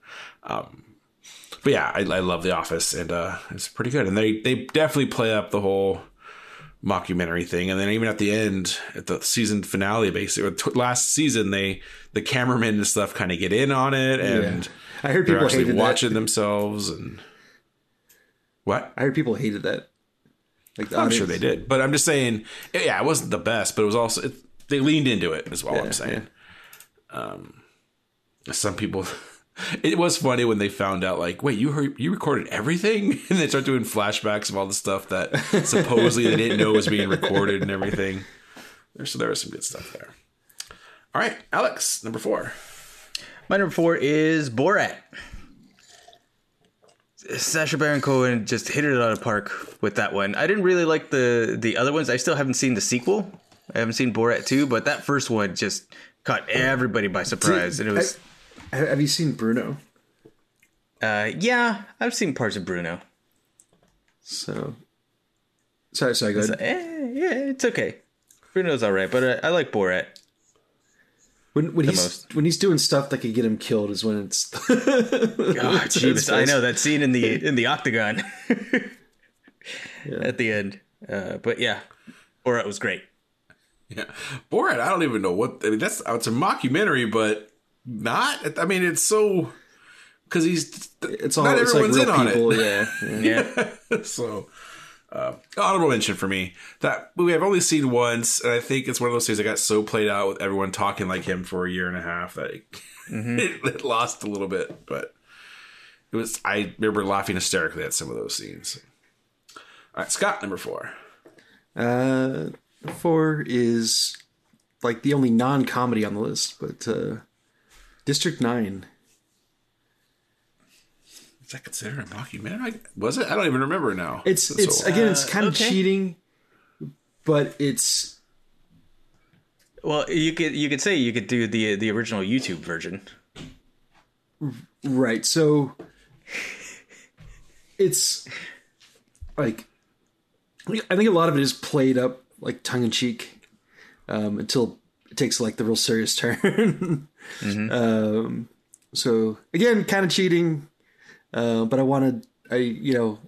Speaker 1: but yeah, I, I love The Office, and uh, it's pretty good. And they they definitely play up the whole mockumentary thing. And then even at the end, at the season finale, basically or t- last season, they the cameramen and stuff kind of get in on it, and
Speaker 2: I heard people
Speaker 1: actually
Speaker 2: hated
Speaker 1: watching
Speaker 2: that.
Speaker 1: themselves. And what?
Speaker 2: I heard people hated that. Like
Speaker 1: I'm sure they did, but I'm just saying, yeah, it wasn't the best, but it was also it, they leaned into it. Is all
Speaker 2: Yeah,
Speaker 1: I'm saying. Um, some people. It was funny when they found out, like, wait, you heard, you recorded everything, and they start doing flashbacks of all the stuff that supposedly they didn't know was being recorded and everything. So there was some good stuff there. All right, Alex, number four.
Speaker 3: My number four is Borat. Sacha Baron Cohen just hit it out of the park with that one. I didn't really like the the other ones. I still haven't seen the sequel. I haven't seen Borat 2, but that first one just caught everybody by surprise. And it was,
Speaker 2: Ha- Have you seen Bruno?
Speaker 3: uh, yeah, I've seen parts of Bruno.
Speaker 2: So, sorry, sorry, go ahead.
Speaker 3: Eh, yeah, it's okay. Bruno's all right, but uh, I like Borat.
Speaker 2: When when he's
Speaker 3: most.
Speaker 2: when he's doing stuff that could get him killed is when it's.
Speaker 3: Oh, Jeebus, I know that scene in the in the octagon at the end. Uh, but yeah, Borat was great.
Speaker 1: Yeah, Borat. I don't even know what. I mean, that's it's a mockumentary, but not. I mean, it's so because he's
Speaker 2: It's all
Speaker 1: not
Speaker 2: it's like
Speaker 1: everyone's
Speaker 2: real
Speaker 1: in on
Speaker 2: people.
Speaker 1: it.
Speaker 2: Yeah, yeah.
Speaker 3: Yeah,
Speaker 1: so uh, honorable mention for me that movie I've only seen once, and I think it's one of those things that got so played out with everyone talking like him for a year and a half that it, it, it lost a little bit. But it was I remember laughing hysterically at some of those scenes. All right, Scott, number four.
Speaker 2: Uh, four is like the only non-comedy on the list, but uh, District Nine.
Speaker 1: Is that considered a mockumentary? Was it? I don't even remember now.
Speaker 2: It's
Speaker 1: That's
Speaker 2: it's
Speaker 1: so-
Speaker 2: again, it's kind of
Speaker 3: okay.
Speaker 2: cheating, but it's
Speaker 3: Well, you could you could say you could do the the original YouTube version.
Speaker 2: right. So it's like I think a lot of it is played up like tongue in cheek um, until it takes like the real serious turn. um, so again, kind of cheating, uh, but I wanted I you know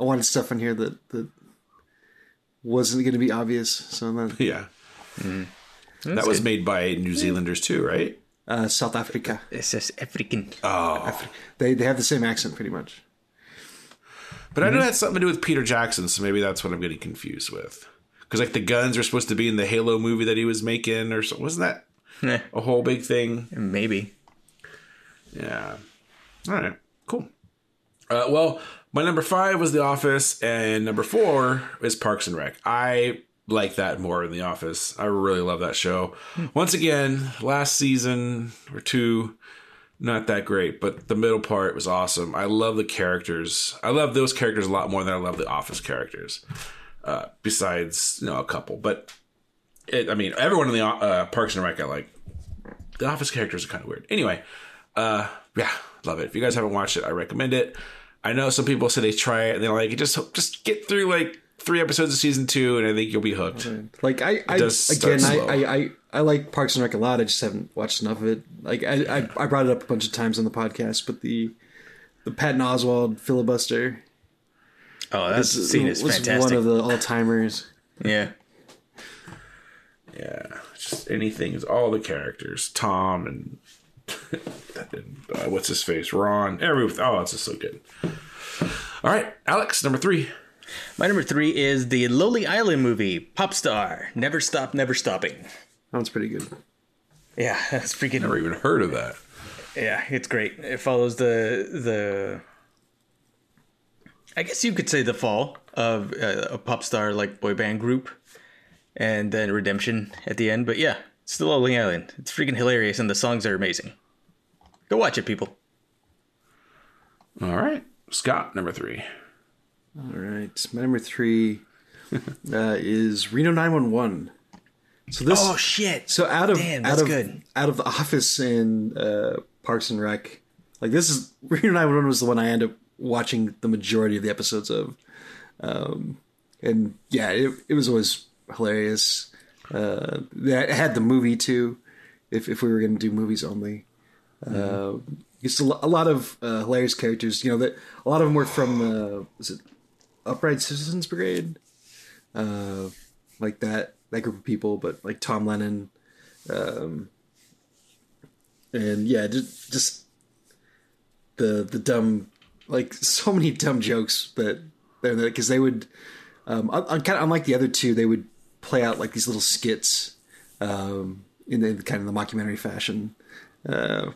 Speaker 2: I wanted stuff in here that that wasn't going to be obvious. So that
Speaker 1: yeah. that was made by New Zealanders too, right?
Speaker 2: uh, South Africa,
Speaker 3: It says African.
Speaker 1: Oh,
Speaker 2: they they have the same accent pretty much.
Speaker 1: but I know that's something to do with Peter Jackson, so maybe that's what I'm getting confused with. Because like the guns were supposed to be in the Halo movie that he was making, or so, wasn't that a whole big thing?
Speaker 3: maybe.
Speaker 1: Yeah. All right. Cool. Uh, well, my number five was The Office, and number four is Parks and Rec. I like that more than The Office. I really love that show. Once again, last season or two, not that great, but the middle part was awesome. I love the characters. I love those characters a lot more than I love the Office characters. Uh, besides, you know, a couple, but it, I mean, everyone in the uh, Parks and Rec I like. The Office characters are kind of weird. Anyway, uh, yeah, love it. If you guys haven't watched it, I recommend it. I know some people say they try it and they're like, just just get through like three episodes of season two, and I think you'll be hooked.
Speaker 2: Like I, I again, I. I, I, I like Parks and Rec a lot. I just haven't watched enough of it. Like I, I, I brought it up a bunch of times on the podcast, but the the Patton Oswalt filibuster
Speaker 3: Oh, that scene is
Speaker 2: was
Speaker 3: fantastic.
Speaker 2: one of the all timers.
Speaker 3: yeah.
Speaker 1: Yeah, just anything is all the characters, Tom and, and, uh, what's his face, Ron. Every oh, it's just so good. All right, Alex, number three.
Speaker 3: My number three is the Lonely Island movie, Pop Star, Never Stop, Never Stopping.
Speaker 2: That one's pretty good.
Speaker 3: Yeah, that's freaking.
Speaker 1: Never even heard of that.
Speaker 3: Yeah, it's great. It follows the the. I guess you could say the fall of uh, a pop star like boy band group, and then redemption at the end. But yeah, it's the Lonely Island. It's freaking hilarious, and the songs are amazing. Go watch it, people.
Speaker 1: All right, Scott, number three.
Speaker 2: All right, my number three uh, is Reno nine one one. So this,
Speaker 3: Oh shit!
Speaker 2: so out of
Speaker 3: Damn,
Speaker 2: out of
Speaker 3: good.
Speaker 2: out of The Office and uh, Parks and Rec, like this is Reno nine one one was the one I ended up watching the majority of the episodes of, um, and yeah, it it was always hilarious. Uh, it had the movie too, if if we were going to do movies only. Uh, just a, a lot of uh, hilarious characters. You know that a lot of them were from the was it Upright Citizens Brigade, uh, like that that group of people. But like Tom Lennon, um, and yeah, just just the the dumb like so many dumb jokes that they're because they would um, un- kind of unlike the other two, they would play out like these little skits um, in the kind of the mockumentary fashion, uh,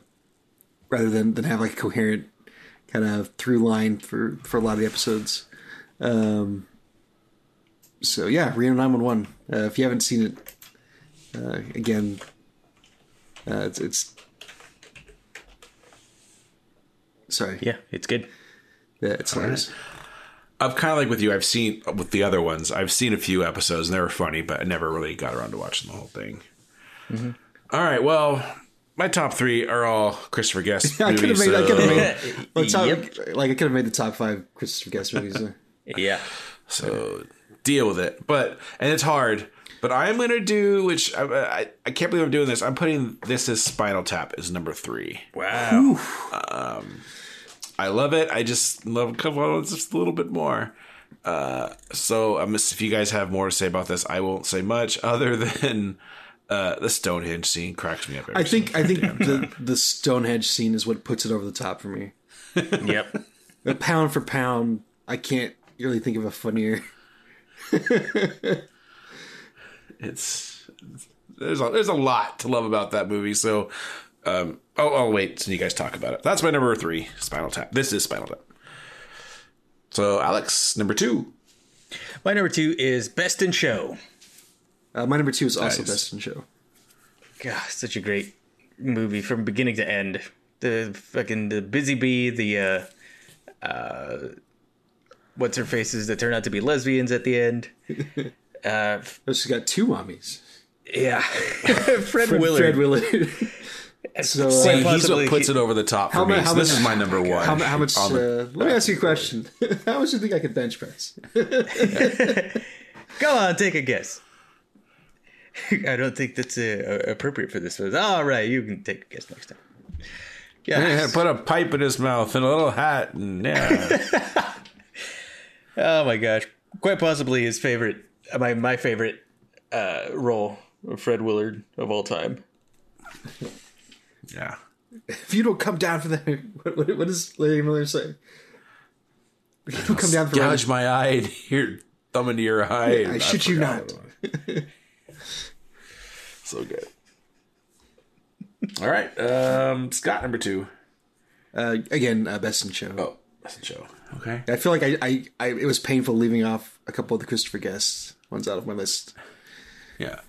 Speaker 2: rather than than have like a coherent kind of through line for for a lot of the episodes. Um, so yeah, Reno nine one one. If you haven't seen it, uh, again, uh, it's, it's sorry,
Speaker 3: Yeah, it's good.
Speaker 2: Yeah, it's hilarious.
Speaker 1: I'm kind of like with you. I've seen with the other ones. I've seen a few episodes and they were funny, but I never really got around to watching the whole thing. All right, well, my top three are all Christopher Guest
Speaker 2: I could have
Speaker 1: movies.
Speaker 2: made. I could have
Speaker 1: so-
Speaker 2: made. Well, top,
Speaker 3: Yep.
Speaker 2: Like I could have made the top five Christopher Guest movies. uh,
Speaker 3: Yeah.
Speaker 1: So deal with it. But and it's hard. But I'm gonna do which I, I I can't believe I'm doing this. I'm putting this as Spinal Tap as number three.
Speaker 3: Wow.
Speaker 1: I love it. I just love a couple of just a little bit more. Uh, so um, if you guys have more to say about this, I won't say much other than uh, the Stonehenge scene cracks me up. Every
Speaker 2: I think. I think the the Stonehenge scene is what puts it over the top for me.
Speaker 3: yep.
Speaker 2: But pound for pound, I can't really think of a funnier.
Speaker 1: it's there's a, there's a lot to love about that movie. So, um, oh, oh, wait, so you guys talk about it. That's my number three, Spinal Tap. This is Spinal Tap. So, Alex, number two.
Speaker 3: My number two is Best in Show.
Speaker 2: Uh, my number two is also
Speaker 1: Nice.
Speaker 2: Best in Show.
Speaker 3: God, such a great movie from beginning to end. The fucking the busy bee, the uh, uh, what's her faces that turn out to be lesbians at the end. Uh,
Speaker 2: Oh, she's got two mommies.
Speaker 3: yeah, Fred,
Speaker 2: Fred
Speaker 3: Willard.
Speaker 2: Fred Willard. so, uh,
Speaker 1: he's
Speaker 3: possibly-
Speaker 1: what puts it over the top for
Speaker 2: How
Speaker 1: me.
Speaker 2: mu- how
Speaker 1: so this is my number one.
Speaker 2: how, how much?
Speaker 1: On the-
Speaker 2: Uh, let me ask you a question. how much do you think I could bench press?
Speaker 3: Come on, take a guess. I don't think that's uh, appropriate for this. All right, you can take a guess next time. Yeah.
Speaker 1: Yeah, put a pipe in his mouth and a little hat, and yeah,
Speaker 3: Oh my gosh, quite possibly his favorite, uh, my my favorite uh, role of Fred Willard of all time.
Speaker 1: Yeah.
Speaker 2: If you don't come down for that, what, what, what does Larry Miller say? If you don't come down for
Speaker 1: Gouge my eye and your thumb into your eye.
Speaker 2: I
Speaker 1: and
Speaker 2: shit you not.
Speaker 1: So good. All right, um, Scott, number two.
Speaker 2: Uh, again, uh, Best in Show.
Speaker 1: Oh, that's a show. Okay.
Speaker 2: I feel like I, I, I, it was painful leaving off a couple of the Christopher Guest ones out of my list.
Speaker 1: Yeah.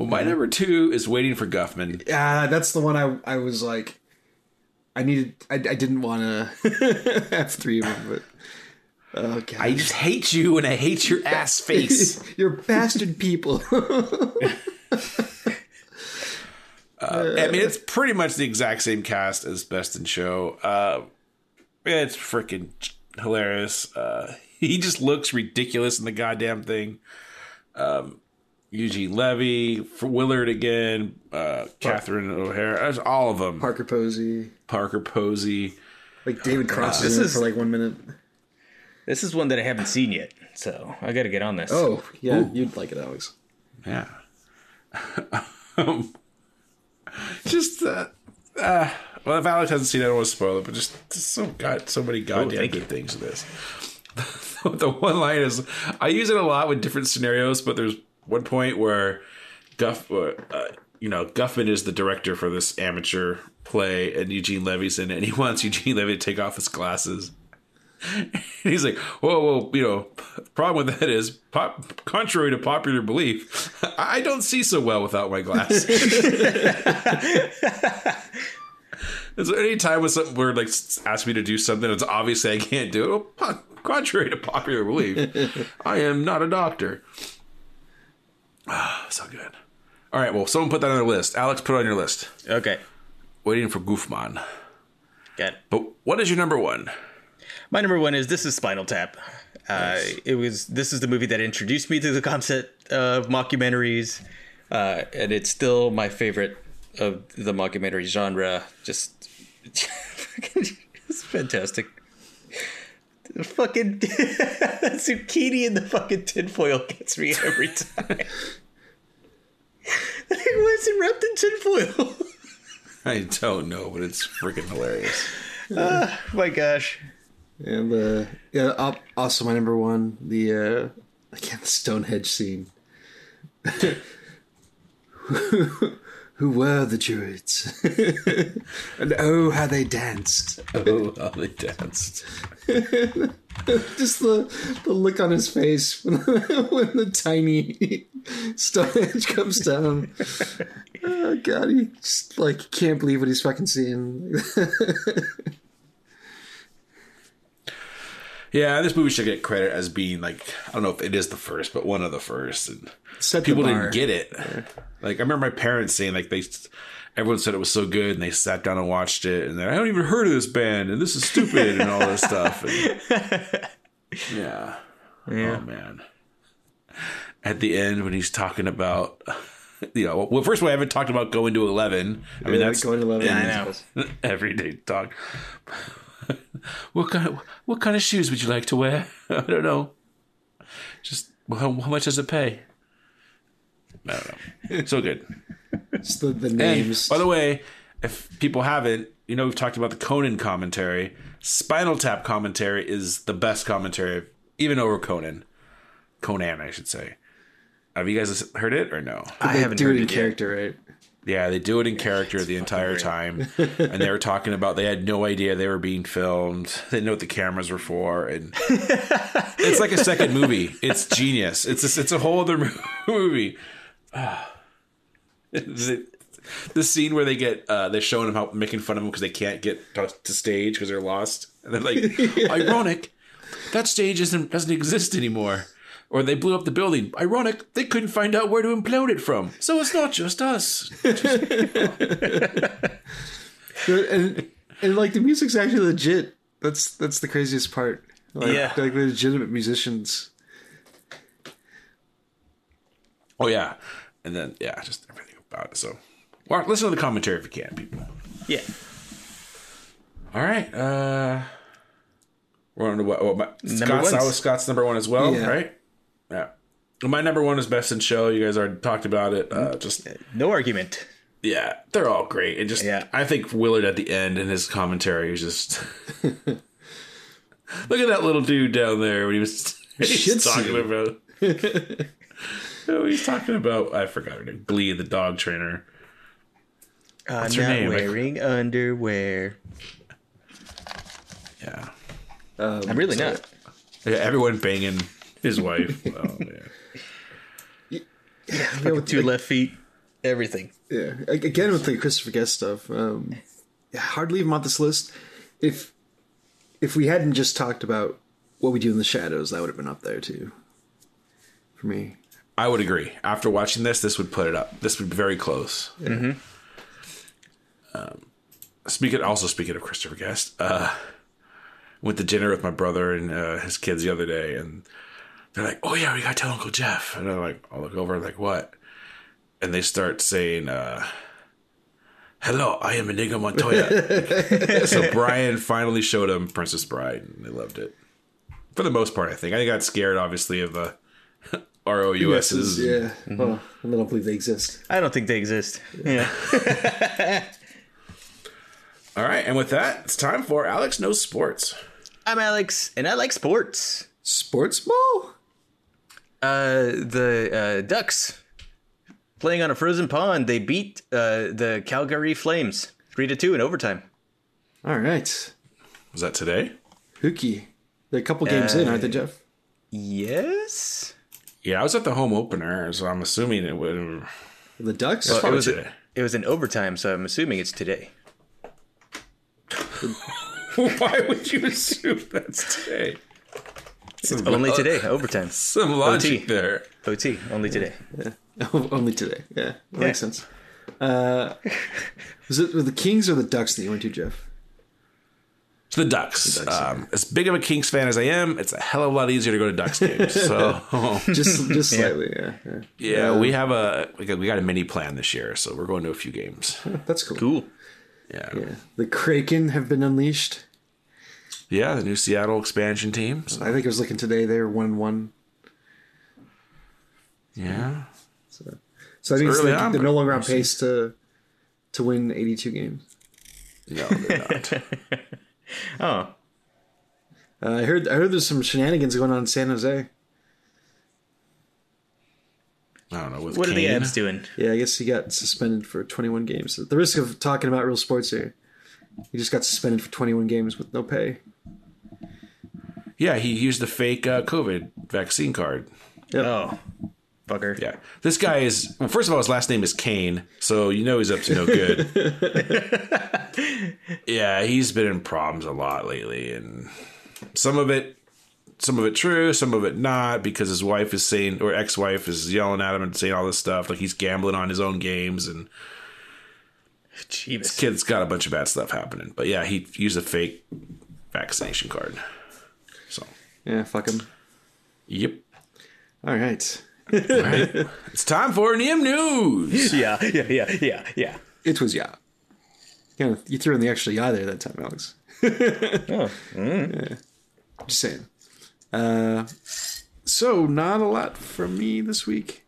Speaker 1: Well, my number two is Waiting for Guffman.
Speaker 2: Yeah, that's the one I, I was like, I needed, I, I didn't want to have three of them, but oh
Speaker 1: I just hate you and I hate your ass face.
Speaker 2: you're bastard people.
Speaker 1: I mean, it's pretty much the exact same cast as Best in Show. Uh, it's freaking hilarious. Uh, he just looks ridiculous in the goddamn thing. Um, Eugene Levy, for Willard again, uh, Catherine O'Hara, there's all of them.
Speaker 2: Parker Posey,
Speaker 1: Parker Posey.
Speaker 2: like David Cross
Speaker 3: This
Speaker 2: is in it
Speaker 3: is-
Speaker 2: for like one minute.
Speaker 3: This is one that I haven't seen yet, so I got to get on this.
Speaker 2: Oh yeah, you'd like it, Alex.
Speaker 1: Yeah. um, just uh, uh, well, if Alex hasn't seen it, I don't want to spoil it. But just, just so got so many goddamn
Speaker 3: thank
Speaker 1: good
Speaker 3: you.
Speaker 1: things in this. the one line is I use it a lot with different scenarios, but there's one point where Guff, uh, uh, you know, Guffman is the director for this amateur play, and Eugene Levy's in it, and he wants Eugene Levy to take off his glasses. And he's like, whoa, whoa, you know, problem with that is, pop, contrary to popular belief, I don't see so well without my glasses. and so any time when where like asks me to do something that's obviously I can't do it, well, contrary to popular belief, I am not a doctor. Ah, so good. All right, well, someone put that on their list. Alex, put it on your list.
Speaker 3: Okay,
Speaker 1: Waiting for Goofman.
Speaker 3: got it.
Speaker 1: But what is your number one?
Speaker 3: My number one is this is Spinal Tap. Uh, it was this is the movie that introduced me to the concept of mockumentaries, uh, and it's still my favorite of the mockumentary genre. Just it's fantastic. The fucking zucchini in the fucking tinfoil gets me every time. like, why is it wrapped in tinfoil?
Speaker 1: I don't know, but it's freaking hilarious.
Speaker 3: Oh my gosh.
Speaker 2: And uh, yeah, also my number one, the uh, again the Stonehenge scene. Who were the Druids? and oh, how they danced!
Speaker 1: Oh, how they danced.
Speaker 2: Just the the look on his face when, when the tiny Stonehenge comes down. Oh god, he just like can't believe what he's fucking seeing.
Speaker 1: Yeah, this movie should get credit as being like I don't know if it is the first, but one of the first. And
Speaker 2: Set
Speaker 1: people didn't get it. Like I remember my parents saying like they, everyone said it was so good, and they sat down and watched it, and they're, I haven't even heard of this band, and this is stupid, and all this stuff. And, yeah. Oh man. At the end when he's talking about. You know, well, first of all, I haven't talked about going to eleven. I mean,
Speaker 2: Yeah,
Speaker 1: that's
Speaker 2: going to eleven.
Speaker 3: I know.
Speaker 1: everyday talk. what kind of what kind of shoes would you like to wear? I don't know. Just how, how much does it pay? I don't know. So good.
Speaker 2: Just the, the
Speaker 1: And
Speaker 2: names.
Speaker 1: by the way, if people haven't, you know, we've talked about the Conan commentary. Spinal Tap commentary is the best commentary, even over Conan. Conan, I should say. Have you guys heard it or no?
Speaker 3: I haven't
Speaker 2: do
Speaker 3: heard
Speaker 2: it in
Speaker 3: it yet.
Speaker 2: character, right?
Speaker 1: Yeah, they do it in character the entire time, and they were talking about they had no idea they were being filmed. They didn't know what the cameras were for, and it's like a second movie. It's genius. It's a, it's a whole other movie. The, the scene where they get uh, they're showing them how making fun of them because they can't get to, to stage because they're lost, and they're like, ironic. That stage isn't doesn't exist anymore. Or they blew up the building. Ironic, they couldn't find out where to implode it from. So it's not just us.
Speaker 2: and and like the music's actually legit. That's that's the craziest part. Like,
Speaker 3: Yeah.
Speaker 2: like the legitimate musicians.
Speaker 1: Oh yeah, and then yeah, just everything about it. So, well, listen to the commentary if you can, people.
Speaker 3: Yeah.
Speaker 1: All right, uh, we're on to what? what my, Scott's,
Speaker 3: ones.
Speaker 1: was Scott's number one as well,
Speaker 2: Yeah.
Speaker 1: right? Yeah. My number one is Best in Show. You guys already talked about it. Uh, just
Speaker 3: No argument.
Speaker 1: yeah, they're all great. It just
Speaker 3: Yeah.
Speaker 1: I think Willard at the end and his commentary is just look at that little dude down there when he was he's talking about. oh, he's talking about I forgot her name. Glee, the dog trainer.
Speaker 3: I'm
Speaker 1: her
Speaker 3: not
Speaker 1: name?
Speaker 3: wearing underwear.
Speaker 1: Yeah.
Speaker 3: I'm really not.
Speaker 1: Yeah, everyone banging his wife. oh man.
Speaker 2: Yeah, with,
Speaker 3: Two left feet. Everything.
Speaker 2: yeah. Again with the Christopher Guest stuff. Um, yeah, hard to leave him on this list. If if we hadn't just talked about what we do in the shadows, that would have been up there too. For me.
Speaker 1: I would agree. After watching this, this would put it up. This would be very close. Mm-hmm. Um, speaking, also speaking of Christopher Guest, uh, went to dinner with my brother and uh, his kids the other day, and they're like, "Oh yeah, we gotta tell Uncle Jeff." And I'm like, "I look over, I'm like what?" And they start saying, uh, "Hello, I am Inigo Montoya." so Brian finally showed him Princess Bride, and they loved it. For the most part, I think. I got scared, obviously, of the ROUSs.
Speaker 2: Yeah. Well, I don't believe they exist.
Speaker 3: I don't think they exist. Yeah.
Speaker 1: All right, and with that, it's time for Alex Knows Sports.
Speaker 3: I'm Alex, and I like sports.
Speaker 2: Sports ball?
Speaker 3: Uh, the uh, Ducks playing on a frozen pond. They beat uh, the Calgary Flames three to two in overtime.
Speaker 2: All right.
Speaker 1: Was that today?
Speaker 2: Hookie. They're a couple games in, aren't they, Jeff?
Speaker 3: Yes.
Speaker 1: Yeah, I was at the home opener, so I'm assuming it would.
Speaker 2: The Ducks?
Speaker 3: Well, it was
Speaker 1: today.
Speaker 3: it was in overtime, so I'm assuming it's today.
Speaker 1: Why would you assume that's today? Some,
Speaker 3: Only today, overtime.
Speaker 1: Some logic
Speaker 3: OT.
Speaker 1: there.
Speaker 3: OT, only today.
Speaker 2: Only today. Yeah, that makes sense. Uh, was it with the Kings or the Ducks that you went to, Jeff?
Speaker 1: It's the Ducks.
Speaker 2: The Ducks,
Speaker 1: um, as big of a Kings fan as I am, it's a hell of a lot easier to go to Ducks games. So
Speaker 2: Just, just slightly. Yeah, yeah.
Speaker 1: yeah, we have a we got, we got a mini plan this year, so we're going to a few games.
Speaker 2: That's cool.
Speaker 3: Cool.
Speaker 1: Yeah,
Speaker 2: Yeah. The Kraken have been unleashed.
Speaker 1: Yeah, the new Seattle expansion team. So,
Speaker 2: I think I was looking today. They were one one.
Speaker 1: yeah,
Speaker 2: So so I think
Speaker 1: early
Speaker 2: they're,
Speaker 1: on,
Speaker 2: they're no longer on pace to to win eighty two games.
Speaker 1: no, they're not.
Speaker 3: Oh,
Speaker 2: Uh, I heard I heard there's some shenanigans going on in San Jose.
Speaker 1: I don't know. With
Speaker 3: what are the
Speaker 1: Kane.
Speaker 3: abs doing?
Speaker 2: Yeah, I guess he got suspended for 21 games. At the risk of talking about real sports here, he just got suspended for 21 games with no pay.
Speaker 1: Yeah, he used the fake uh, COVID vaccine card.
Speaker 3: Oh, fucker.
Speaker 1: Yeah, this guy is. Well, first of all, his last name is Kane, so you know he's up to no good. yeah, he's been in problems a lot lately, and some of it, some of it true, some of it not, because his wife is saying, or ex-wife is yelling at him and saying all this stuff, like he's gambling on his own games, and
Speaker 3: Jeebus.
Speaker 1: kid's got a bunch of bad stuff happening. But yeah, he used a fake vaccination card. So,
Speaker 2: Yeah, fuck him.
Speaker 1: yep.
Speaker 2: All right.
Speaker 1: All right, it's time for NEM news.
Speaker 3: Yeah, yeah, yeah, yeah, yeah.
Speaker 2: It was yeah. You, know, you threw in the extra yeah there that time, Alex.
Speaker 3: Oh,
Speaker 2: Yeah. Just saying. Uh, so not a lot from me this week.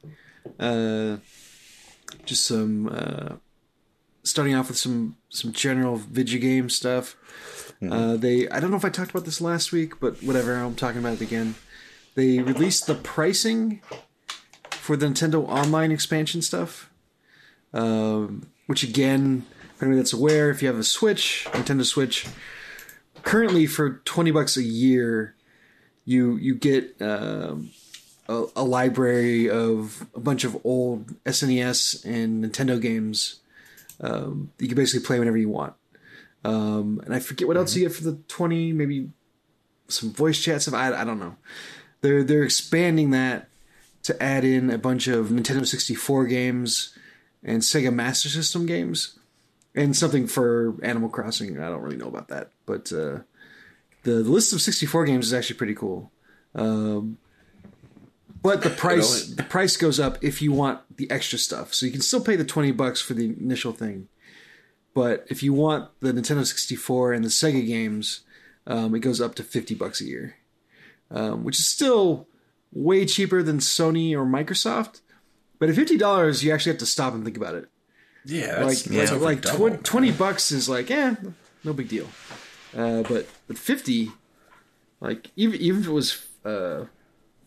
Speaker 2: Uh, just some uh, starting off with some some general video game stuff. Uh, they I don't know if I talked about this last week, but whatever. I'm talking about it again. They released the pricing for the Nintendo Online expansion stuff. um, which again, anybody that's aware, if you have a Switch, Nintendo Switch, currently for twenty bucks a year, you you get um, a, a library of a bunch of old SNES and Nintendo games. Um, you can basically play whenever you want. Um, and I forget what else you get for the twenty, maybe some voice chat stuff. I, I don't know. They're they're expanding that to add in a bunch of Nintendo sixty four games and Sega Master System games, and something for Animal Crossing. I don't really know about that, but uh, the, the list of sixty four games is actually pretty cool. Um, but the price the price goes up if you want the extra stuff. So you can still pay the twenty bucks for the initial thing, but if you want the Nintendo sixty four and the Sega games, um, it goes up to fifty bucks a year, um, which is still way cheaper than Sony or Microsoft. But at fifty dollars, you actually have to stop and think about it.
Speaker 1: Yeah,
Speaker 2: Like
Speaker 1: that's,
Speaker 2: like, like tw- twenty bucks is like, eh, no big deal. Uh, but but fifty, like even even if it was uh,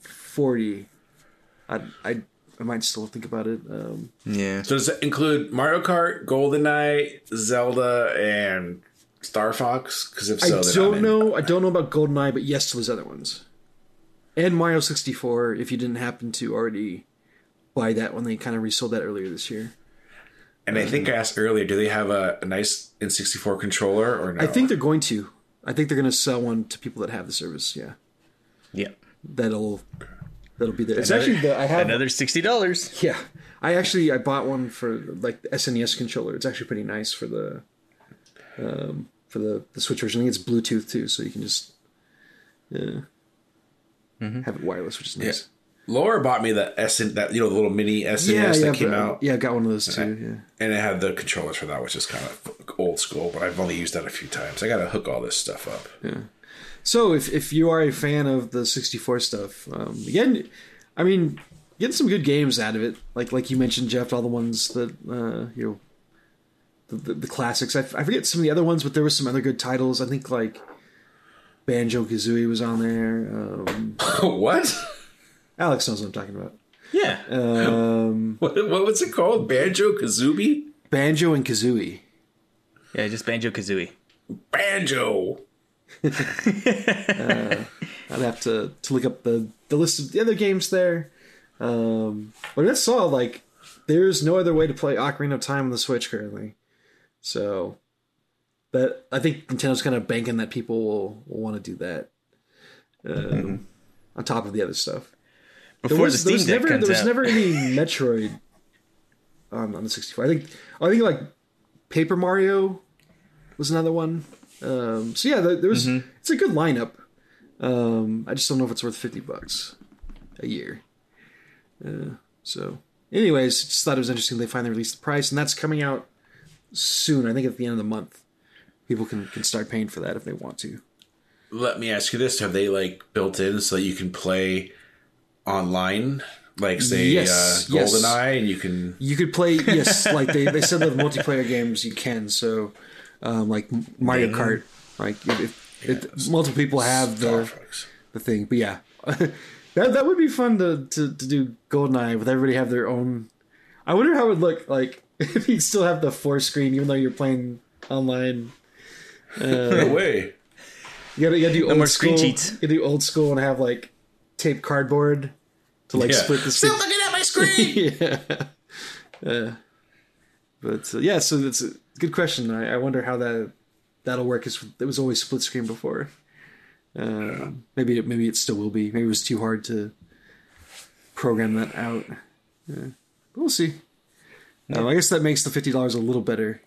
Speaker 2: forty, I I I might still think about it. Um,
Speaker 3: Yeah.
Speaker 1: So does that include Mario Kart, Golden GoldenEye, Zelda, and Star Fox? Because if so,
Speaker 2: I don't know. I don't know about GoldenEye, but yes to those other ones, and Mario sixty four. If you didn't happen to already buy that when they kind of resold that earlier this year,
Speaker 1: And I think I asked earlier, do they have a, a nice N64 controller or no?
Speaker 2: I think they're going to. I think they're going to sell one to people that have the service. Yeah,
Speaker 3: Yeah.
Speaker 2: that'll that'll be there. It's
Speaker 3: Another-
Speaker 2: actually the I have
Speaker 3: Another sixty dollars.
Speaker 2: Yeah, I actually I bought one for like the SNES controller. It's actually pretty nice for the um, for the the Switch version. I think it's Bluetooth too, so you can just yeah have it wireless, which is
Speaker 1: Yeah.
Speaker 2: nice.
Speaker 1: Laura bought me the SN, that you know the little mini SNES
Speaker 2: Yeah, yeah,
Speaker 1: that came
Speaker 2: but-
Speaker 1: out,
Speaker 2: yeah. I got one of those too.
Speaker 1: yeah and it had the controllers for that, which is kind of old school. But I've only used that a few times. I got to hook all this stuff up.
Speaker 2: Yeah. So if if you are a fan of the 64 stuff, um, again, I mean, getting some good games out of it. Like like you mentioned, Jeff, all the ones that uh, you know, the, the, the classics. I, f- I forget some of the other ones, but there was some other good titles. I think like Banjo Kazooie was on there. Um,
Speaker 1: what?
Speaker 2: Alex knows what I'm talking about.
Speaker 3: Yeah.
Speaker 2: Um,
Speaker 1: what? What was it called? Banjo Kazooie?
Speaker 2: Banjo and Kazooie.
Speaker 3: yeah, just Banjo Kazooie.
Speaker 1: Banjo.
Speaker 2: I'd have to, to look up the, the list of the other games there. Um, but that's all. Like, there's no other way to play Ocarina of Time on the Switch currently. So, that I think Nintendo's kind of banking that people will, will want to do that. Um, On top of the other stuff. There
Speaker 3: Before
Speaker 2: was,
Speaker 3: the
Speaker 2: there
Speaker 3: Steam
Speaker 2: was
Speaker 3: Deck
Speaker 2: never, there was
Speaker 3: out.
Speaker 2: never any Metroid on, on the 64. I think I think like Paper Mario was another one. Um, so yeah, there, there was.
Speaker 3: Mm-hmm.
Speaker 2: It's a good lineup. Um, I just don't know if it's worth fifty bucks a year. Uh, so, anyways, just thought it was interesting. They finally released the price, and that's coming out soon. I think at the end of the month, people can can start paying for that if they want to.
Speaker 1: Let me ask you this: Have they like built in so that you can play online, like say
Speaker 2: Yes,
Speaker 1: uh,
Speaker 2: yes.
Speaker 1: GoldenEye, and you can?
Speaker 2: You could play yes, like they they said that the multiplayer games you can. So, um, like Mario
Speaker 3: Dang.
Speaker 2: Kart, like if, if, if multiple people have the
Speaker 1: Fox.
Speaker 2: the thing, but yeah, that that would be fun to, to to do GoldenEye with everybody have their own. I wonder how it would look like if you still have the four screen even though you're playing online.
Speaker 1: No way.
Speaker 2: You gotta, you gotta do old
Speaker 3: more
Speaker 2: school.
Speaker 3: screen cheats.
Speaker 2: You gotta do old school and have like tape cardboard to like
Speaker 1: Yeah.
Speaker 2: split the
Speaker 1: Stop
Speaker 2: screen.
Speaker 1: looking at my screen.
Speaker 2: yeah. Uh, but uh, yeah, so that's a good question. I, I wonder how that that'll work. 'cause it was always split screen before. Uh, maybe it, maybe it still will be. Maybe it was too hard to program that out. Yeah. But we'll see. Um, I guess that makes the fifty dollars a little better.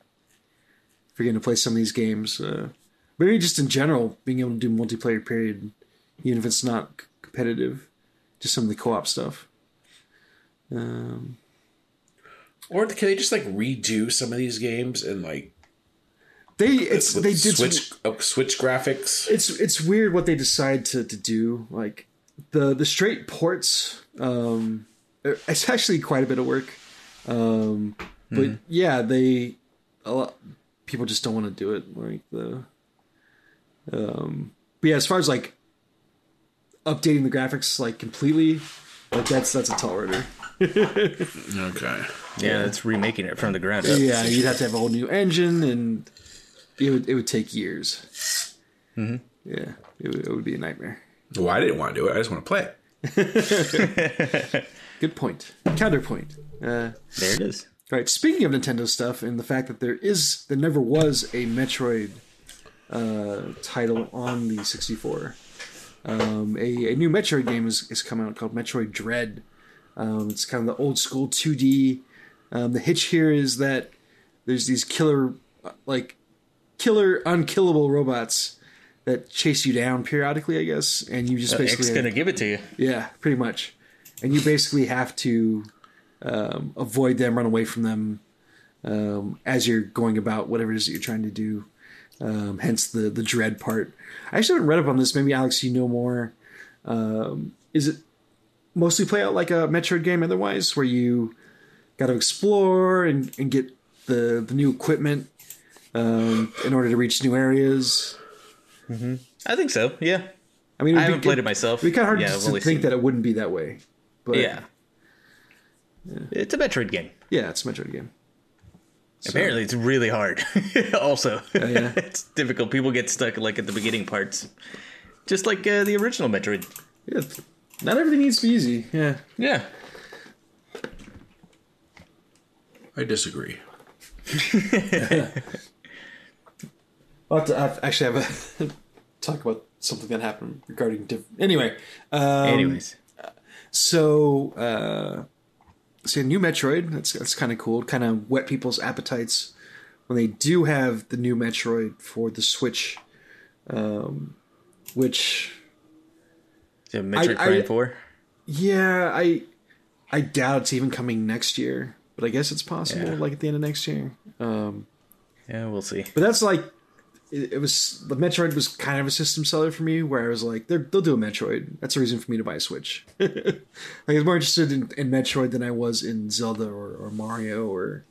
Speaker 2: If you're going to play some of these games, uh, maybe just in general, being able to do multiplayer period, even if it's not competitive, just some of the co-op stuff. Um,
Speaker 1: Or can they just like redo some of these games and like
Speaker 2: they it's they did some-
Speaker 1: switch uh, switch graphics?
Speaker 2: it's it's weird what they decide to, to do like the the straight ports um it's actually quite a bit of work um but yeah they a lot people just don't want to do it like the um but yeah as far as like updating the graphics like completely like that's that's a tall order
Speaker 1: Okay.
Speaker 3: Yeah, that's remaking it from the ground up.
Speaker 2: Yeah, you'd have to have a whole new engine, and it would it would take years. Mm-hmm. Yeah, it would, it would be a nightmare.
Speaker 1: Well, I didn't want to do it. I just want to play it.
Speaker 2: Good point. Counterpoint. Uh,
Speaker 3: There it is.
Speaker 2: All right. Speaking of Nintendo stuff and the fact that there is, there never was a Metroid uh, title on the 64. Um, a, a new Metroid game is, is coming out called Metroid Dread. Um, it's kind of the old school 2D. Um, the hitch here is that there's these killer, uh, like, killer unkillable robots that chase you down periodically, I guess, and you just
Speaker 3: X
Speaker 2: basically
Speaker 3: gonna give it to you.
Speaker 2: yeah, pretty much. And you basically have to um, avoid them, run away from them um, as you're going about whatever it is that you're trying to do. Um, hence the the dread part. I actually haven't read up on this. Maybe Alex, you know more. Um, is it mostly play out like a Metroid game otherwise, where you got to explore and, and get the the new equipment um, in order to reach new areas?
Speaker 3: I think so. Yeah.
Speaker 2: I mean,
Speaker 3: I haven't played
Speaker 2: good-
Speaker 3: it myself.
Speaker 2: It'd be kind of hard
Speaker 3: Yeah,
Speaker 2: to
Speaker 3: I've
Speaker 2: to
Speaker 3: only
Speaker 2: think
Speaker 3: seen-
Speaker 2: that it wouldn't be that way. But
Speaker 3: Yeah. It's a Metroid game.
Speaker 2: yeah, it's a Metroid game.
Speaker 3: Apparently, it's really hard. also,
Speaker 2: yeah.
Speaker 3: it's difficult. People get stuck like at the beginning parts, just like uh, the original Metroid.
Speaker 2: Yeah, not everything needs to be easy. Yeah.
Speaker 3: Yeah.
Speaker 1: I disagree.
Speaker 2: I'll have to I've actually have a talk about something that happened regarding diff- anyway. Um,
Speaker 3: Anyways,
Speaker 2: so uh, see a new Metroid. That's that's kind of cool. Kind of whet people's appetites when they do have the new Metroid for the Switch, um, which
Speaker 3: so Metroid
Speaker 2: I-
Speaker 3: Prime
Speaker 2: I-
Speaker 3: Four.
Speaker 2: yeah, I I doubt it's even coming next year, but I guess it's possible,
Speaker 3: Yeah.
Speaker 2: like at the end of next year. Um,
Speaker 3: Yeah, we'll see.
Speaker 2: But that's like it, it was the Metroid was kind of a system seller for me, where I was like, they'll do a Metroid. That's a reason for me to buy a Switch. like I was more interested in, in Metroid than I was in Zelda or, or Mario or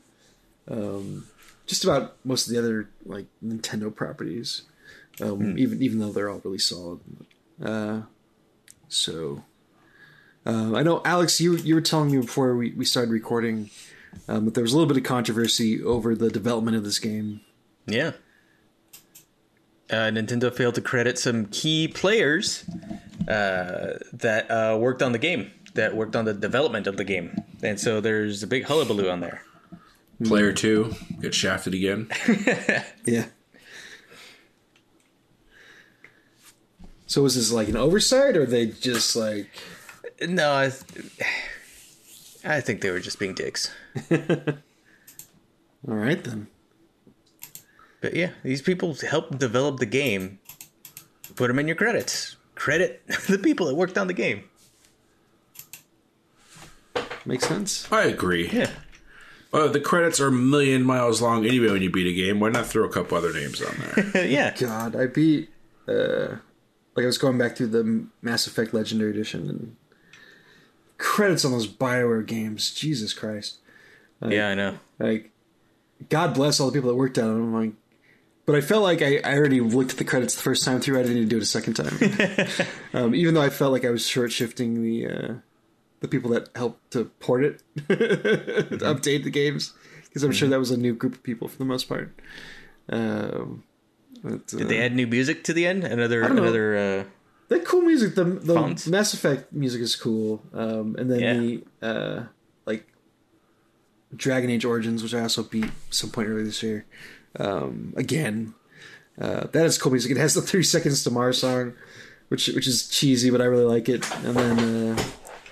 Speaker 2: um, just about most of the other like Nintendo properties. Um, Even even though they're all really solid. Uh, so uh, I know Alex, you you were telling me before we, we started recording um, that there was a little bit of controversy over the development of this game.
Speaker 3: Yeah. Uh, Nintendo failed to credit some key players uh, that uh, worked on the game, that worked on the development of the game, and so there's a big hullabaloo on there.
Speaker 1: Player two gets shafted again.
Speaker 2: Yeah. So was this like an oversight, or they just like?
Speaker 3: No, I, I think they were just being dicks.
Speaker 2: All right then.
Speaker 3: But yeah, these people helped develop the game. Put them in your credits. Credit the people that worked on the game.
Speaker 2: Makes sense.
Speaker 1: I agree.
Speaker 3: Yeah.
Speaker 1: Uh, the credits are a million miles long anyway when you beat a game. Why not throw a couple other names on there?
Speaker 3: yeah.
Speaker 2: God, I beat. uh Like I was going back through the Mass Effect Legendary Edition and credits on those Bioware games. Jesus Christ!
Speaker 3: Yeah, I know.
Speaker 2: Like, God bless all the people that worked on them. Like, but I felt like I, I already looked at the credits the first time through. I didn't need to do it a second time. um, even though I felt like I was short shifting the uh, the people that helped to port it, to update the games, because I'm sure that was a new group of people for the most part. Um, but, uh,
Speaker 3: Did they add new music to the end? Another another uh
Speaker 2: that cool music. The the
Speaker 3: Fonts?
Speaker 2: Mass Effect music is cool, um, and then
Speaker 3: Yeah.
Speaker 2: the uh, like Dragon Age Origins, which I also beat some point earlier this year. Um, again, uh, that is cool music. It has the Three Seconds to Mars song, which which is cheesy, but I really like it. And then uh,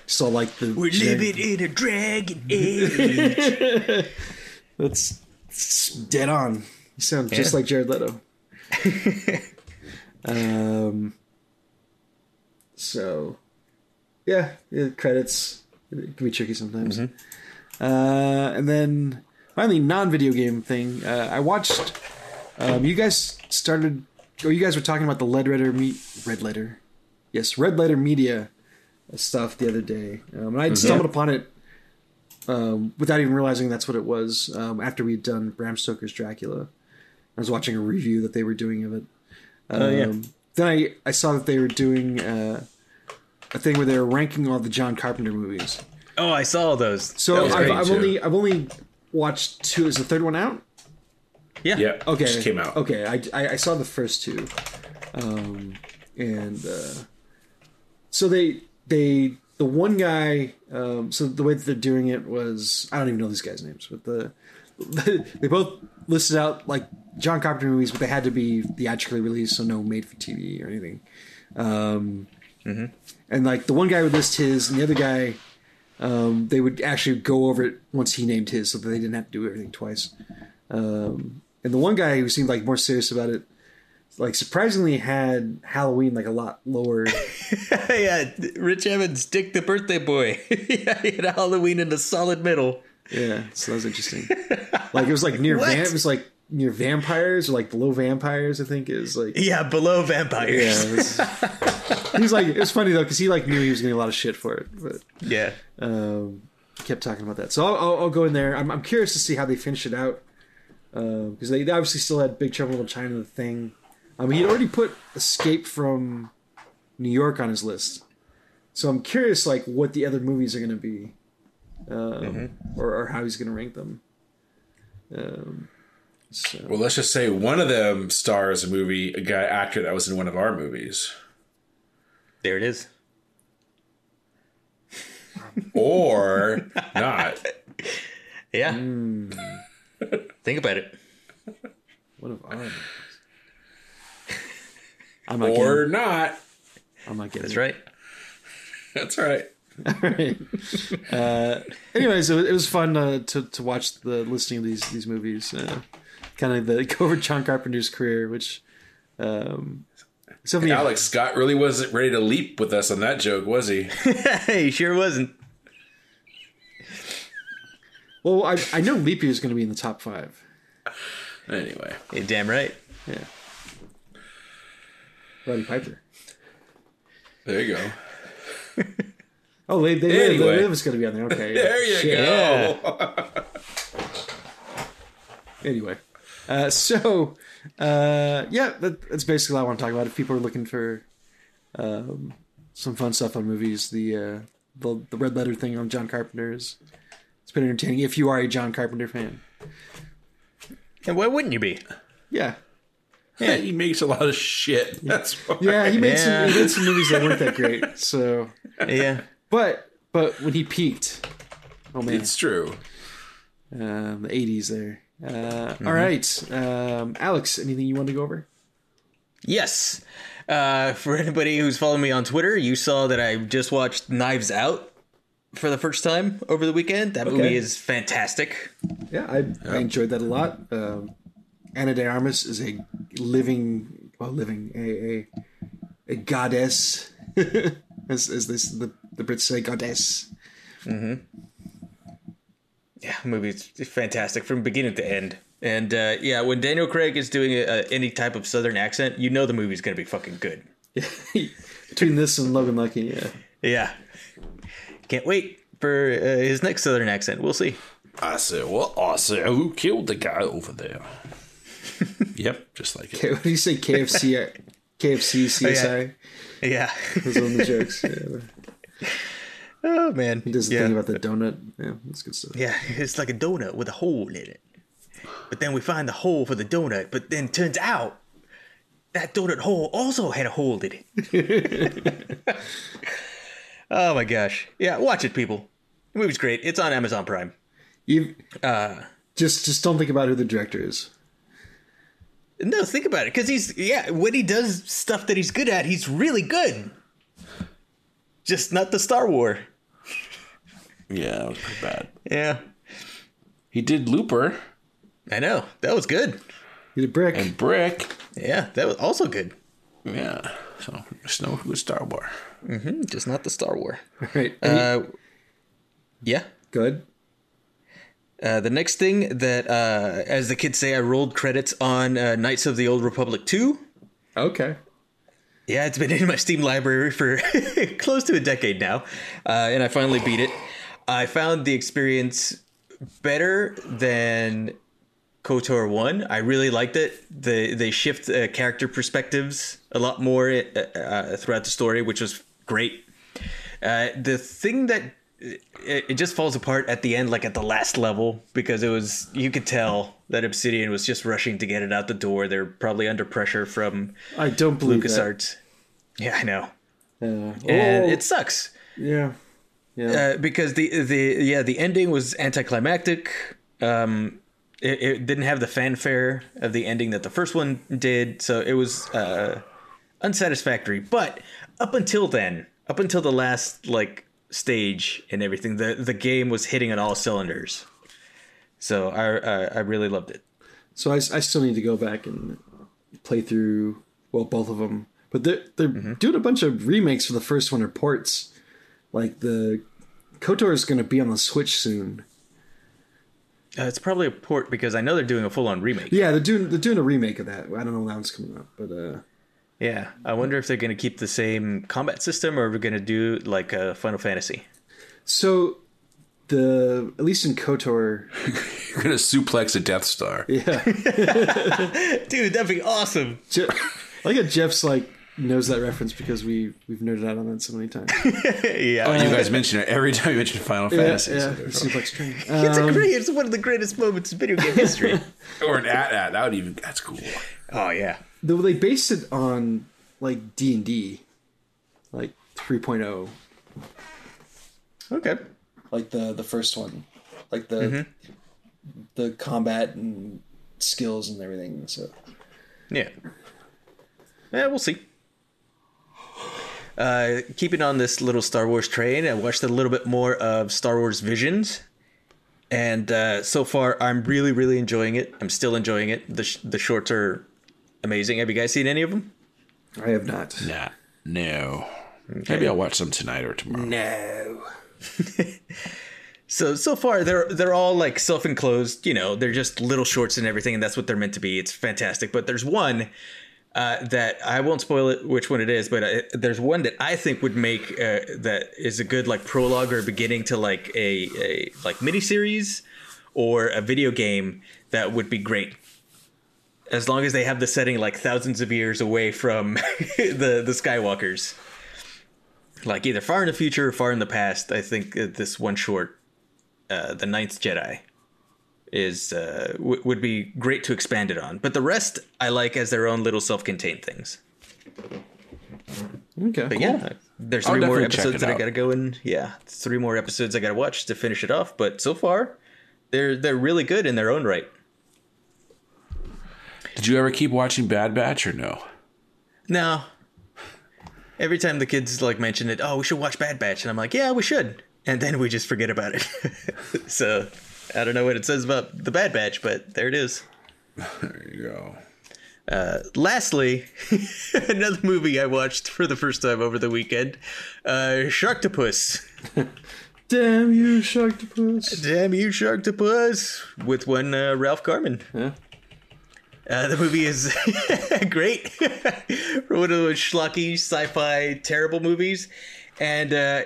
Speaker 2: still like the
Speaker 3: We're living in a dragon age.
Speaker 2: That's dead on. You sound just like Jared Leto. um. So, yeah, yeah, credits it can be tricky sometimes.
Speaker 3: Mm-hmm.
Speaker 2: Uh, and then finally, non-video game thing. Uh, I watched. Um, you guys started, or you guys were talking about the Red Letter me Red Letter, yes, Red Letter Media stuff the other day, um, and I stumbled upon it um, without even realizing that's what it was. Um, after we'd done Bram Stoker's Dracula, I was watching a review that they were doing of it. Um,
Speaker 3: Oh, yeah.
Speaker 2: Then I, I saw that they were doing uh, a thing where they were ranking all the John Carpenter movies.
Speaker 3: Oh, I saw those.
Speaker 2: So I've. I've only I've only watched two. Is the third one out?
Speaker 3: yeah.
Speaker 1: Yeah.
Speaker 2: Okay.
Speaker 1: Just came out.
Speaker 2: Okay, I, I, I saw the first two, um, and uh, so they they the one guy. Um, so the way that they're doing it was I don't even know these guys' names, but the they both listed out like John Carpenter movies, but they had to be theatrically released, so no made for TV or anything. Um, And like the one guy would list his, and the other guy. Um, they would actually go over it once he named his, so that they didn't have to do everything twice. Um, and the one guy who seemed like more serious about it, like surprisingly had Halloween like a lot lower.
Speaker 3: yeah, Rich Evans, Dick the birthday boy. yeah, he had Halloween in the solid middle.
Speaker 2: Yeah, so that was interesting. Like it was like near van, it was like near vampires or like below vampires. I think is like
Speaker 3: Yeah, below vampires.
Speaker 2: yeah. It was, he was like it was funny though because he like knew he was getting a lot of shit for it, but
Speaker 3: Yeah.
Speaker 2: um, kept talking about that. So I'll, I'll, I'll go in there. I'm, I'm curious to see how they finish it out because they, they obviously still had Big Trouble in China the thing. I mean, he'd already put Escape from New York on his list, so I'm curious like what the other movies are going to be, um, or, or how he's going to rank them. Um, so
Speaker 1: Well, let's just say one of them stars a movie, a guy actor that was in one of our movies,
Speaker 3: There it is.
Speaker 1: or not.
Speaker 3: Yeah. Think about it.
Speaker 2: what if our movies? I'm not
Speaker 1: Or not.
Speaker 2: I'm not getting.
Speaker 3: That's
Speaker 2: it.
Speaker 3: right.
Speaker 1: That's right.
Speaker 2: right. Uh, anyways, it was, it was fun uh, to to watch the listing of these these movies. Uh, kind of the go over John Carpenter's career, which um, something
Speaker 1: Alex Scott really wasn't ready to leap with us on that joke, was he?
Speaker 3: he sure wasn't.
Speaker 2: Well, I I know Leap Year is going to be in the top five.
Speaker 1: Anyway,
Speaker 3: You're damn right.
Speaker 2: Yeah. Roddy Piper.
Speaker 1: there you go.
Speaker 2: Oh, they they, live,
Speaker 1: Anyway.
Speaker 2: they live is going to be on there. Okay.
Speaker 1: There you
Speaker 2: Shit.
Speaker 1: go.
Speaker 2: Anyway, uh, so uh, yeah, that, that's basically all I want to talk about. If people are looking for um, some fun stuff on movies, the uh, the the red letter thing on John Carpenter is it's been entertaining. If you are a John Carpenter fan,
Speaker 3: And why wouldn't you be?
Speaker 2: yeah,
Speaker 1: Yeah, he makes a lot of shit. That's why.
Speaker 2: yeah, he made
Speaker 3: Yeah.
Speaker 2: some he made some movies that weren't that great. So,
Speaker 3: Yeah.
Speaker 2: But but when he peaked, oh man,
Speaker 1: It's true.
Speaker 2: um, the '80s there. Uh, all right, um, Alex, anything you want to go over?
Speaker 3: Yes. Uh, for anybody who's following me on Twitter, you saw that I just watched Knives Out for the first time over the weekend. That
Speaker 2: Okay.
Speaker 3: movie is fantastic.
Speaker 2: Yeah, I, I enjoyed that a lot. Um, Ana de Armas is a living, well, living a a, a goddess, as as this the the Brits say, goddess.
Speaker 3: Yeah, the movie's fantastic from beginning to end. And uh, yeah, when Daniel Craig is doing a, a, any type of Southern accent, you know the movie's gonna be fucking good.
Speaker 2: Between this and Logan Lucky, yeah,
Speaker 3: Yeah. Can't wait for uh, his next Southern accent. We'll see.
Speaker 1: I said, well, I said, who killed the guy over there? yep, just like it.
Speaker 2: K- what do you say? KFC, KFC, CSI.
Speaker 3: Yeah.
Speaker 2: Those are one the jokes. Yeah,
Speaker 3: oh man.
Speaker 2: he does the
Speaker 3: yeah.
Speaker 2: thing about the donut. Yeah, that's good stuff.
Speaker 3: Yeah, it's like a donut with a hole in it. But then we find the hole for the donut, but then turns out that donut hole also had a hole in it. oh my gosh. Yeah, watch it, people. The movie's great. It's on Amazon Prime.
Speaker 2: You uh, just just don't think about who the director is.
Speaker 3: No, think about it, because he's yeah. When he does stuff that he's good at, he's really good. Just not the Star War.
Speaker 1: Yeah, that was pretty bad.
Speaker 3: Yeah,
Speaker 1: He did Looper
Speaker 3: I know that was good.
Speaker 2: He's a brick.
Speaker 1: and Brick.
Speaker 3: Yeah, that was also good.
Speaker 1: Yeah, so just no good Star Wars.
Speaker 3: Just not the Star War.
Speaker 2: right.
Speaker 3: Uh, yeah.
Speaker 2: good.
Speaker 3: Uh, the next thing that, uh, as the kids say, I rolled credits on uh, Knights of the Old Republic 2.
Speaker 2: Okay.
Speaker 3: Yeah, it's been in my Steam library for close to a decade now, uh, and I finally beat it. I found the experience better than KOTOR 1. I really liked it. They, they shift uh, character perspectives a lot more uh, uh, throughout the story, which was great. Uh, the thing that it, it just falls apart at the end, like at the last level, because it was you could tell that Obsidian was just rushing to get it out the door. They're probably under pressure from
Speaker 2: I don't believe that.
Speaker 3: LucasArts. Yeah, I know,
Speaker 2: Uh,
Speaker 3: and
Speaker 2: oh,
Speaker 3: it sucks.
Speaker 2: yeah, yeah.
Speaker 3: uh, because the the yeah the ending was anticlimactic. Um, it, it didn't have the fanfare of the ending that the first one did, so it was uh, unsatisfactory. But up until then, up until the last like stage and everything, the the game was hitting on all cylinders. So I I, I really loved it.
Speaker 2: So I, I still need to go back and play through well both of them, but they're they're
Speaker 3: Mm-hmm.
Speaker 2: doing a bunch of remakes for the first one or ports. Like the Kotor is going to be on the Switch soon.
Speaker 3: Uh, it's probably a port because I know they're doing a full on remake.
Speaker 2: Yeah, they're doing they're doing a remake of that. I don't know when that one's coming up, but uh,
Speaker 3: Yeah, I wonder if they're going to keep the same combat system or are we're going to do like a Final Fantasy.
Speaker 2: so the at least in Kotor,
Speaker 1: You're gonna suplex a Death Star.
Speaker 2: yeah,
Speaker 3: Dude, that'd be awesome.
Speaker 2: Je- I like how Jeff's like knows that reference because we we've nerded out on that so many times.
Speaker 3: yeah.
Speaker 1: you guys mention it every time you mention Final
Speaker 2: yeah,
Speaker 1: Fantasy.
Speaker 2: yeah,
Speaker 1: so-
Speaker 2: the suplex train.
Speaker 3: It's
Speaker 2: Um,
Speaker 3: a great. It's one of the greatest moments in video game history.
Speaker 1: Or an at at. That would even. That's cool.
Speaker 3: oh yeah.
Speaker 2: Though they based it on like D and D, like 3.0.
Speaker 3: Okay.
Speaker 2: like the the first one, like the
Speaker 3: Mm-hmm.
Speaker 2: the combat and skills and everything. So
Speaker 3: Yeah. Yeah, we'll see. Uh, keeping on this little Star Wars train, I watched a little bit more of Star Wars Visions, and uh, so far I'm really, really enjoying it. I'm still enjoying it. The sh- the shorts are amazing. Have you guys seen any of them?
Speaker 2: I have not.
Speaker 1: Nah. No. Maybe I'll watch some tonight or tomorrow.
Speaker 2: No.
Speaker 3: So so far they're they're all like self-enclosed, you know, they're just little shorts and everything and that's what they're meant to be. It's fantastic. But there's one uh, that I won't spoil it which one it is, but uh, there's one that I think would make uh, that is a good like prologue or beginning to like a, a like mini series or a video game that would be great. As long as they have the setting like thousands of years away from the the Skywalkers. Like either far in the future or far in the past, I think this one short uh, the Ninth Jedi is uh, w- would be great to expand it on. But the rest I like as their own little self-contained things.
Speaker 2: Okay.
Speaker 3: But yeah, there's
Speaker 1: I'll
Speaker 3: three more episodes that I gotta go in. Yeah, three more episodes I gotta watch to finish it off. But so far, they're they're really good in their own right.
Speaker 1: Did you ever keep watching Bad Batch or no?
Speaker 3: No. Every time the kids like mention it, oh, we should watch Bad Batch, and I'm like, yeah, we should, and then we just forget about it. so I don't know what it says about the Bad Batch, but there it is.
Speaker 1: There you go.
Speaker 3: Uh, Lastly, another movie I watched for the first time over the weekend, uh, Sharktopus.
Speaker 2: Damn you, Sharktopus.
Speaker 3: Damn you, Sharktopus, with one uh, Ralph Garman.
Speaker 2: Yeah.
Speaker 3: Uh, the movie is great for one of those schlocky sci-fi terrible movies. And uh,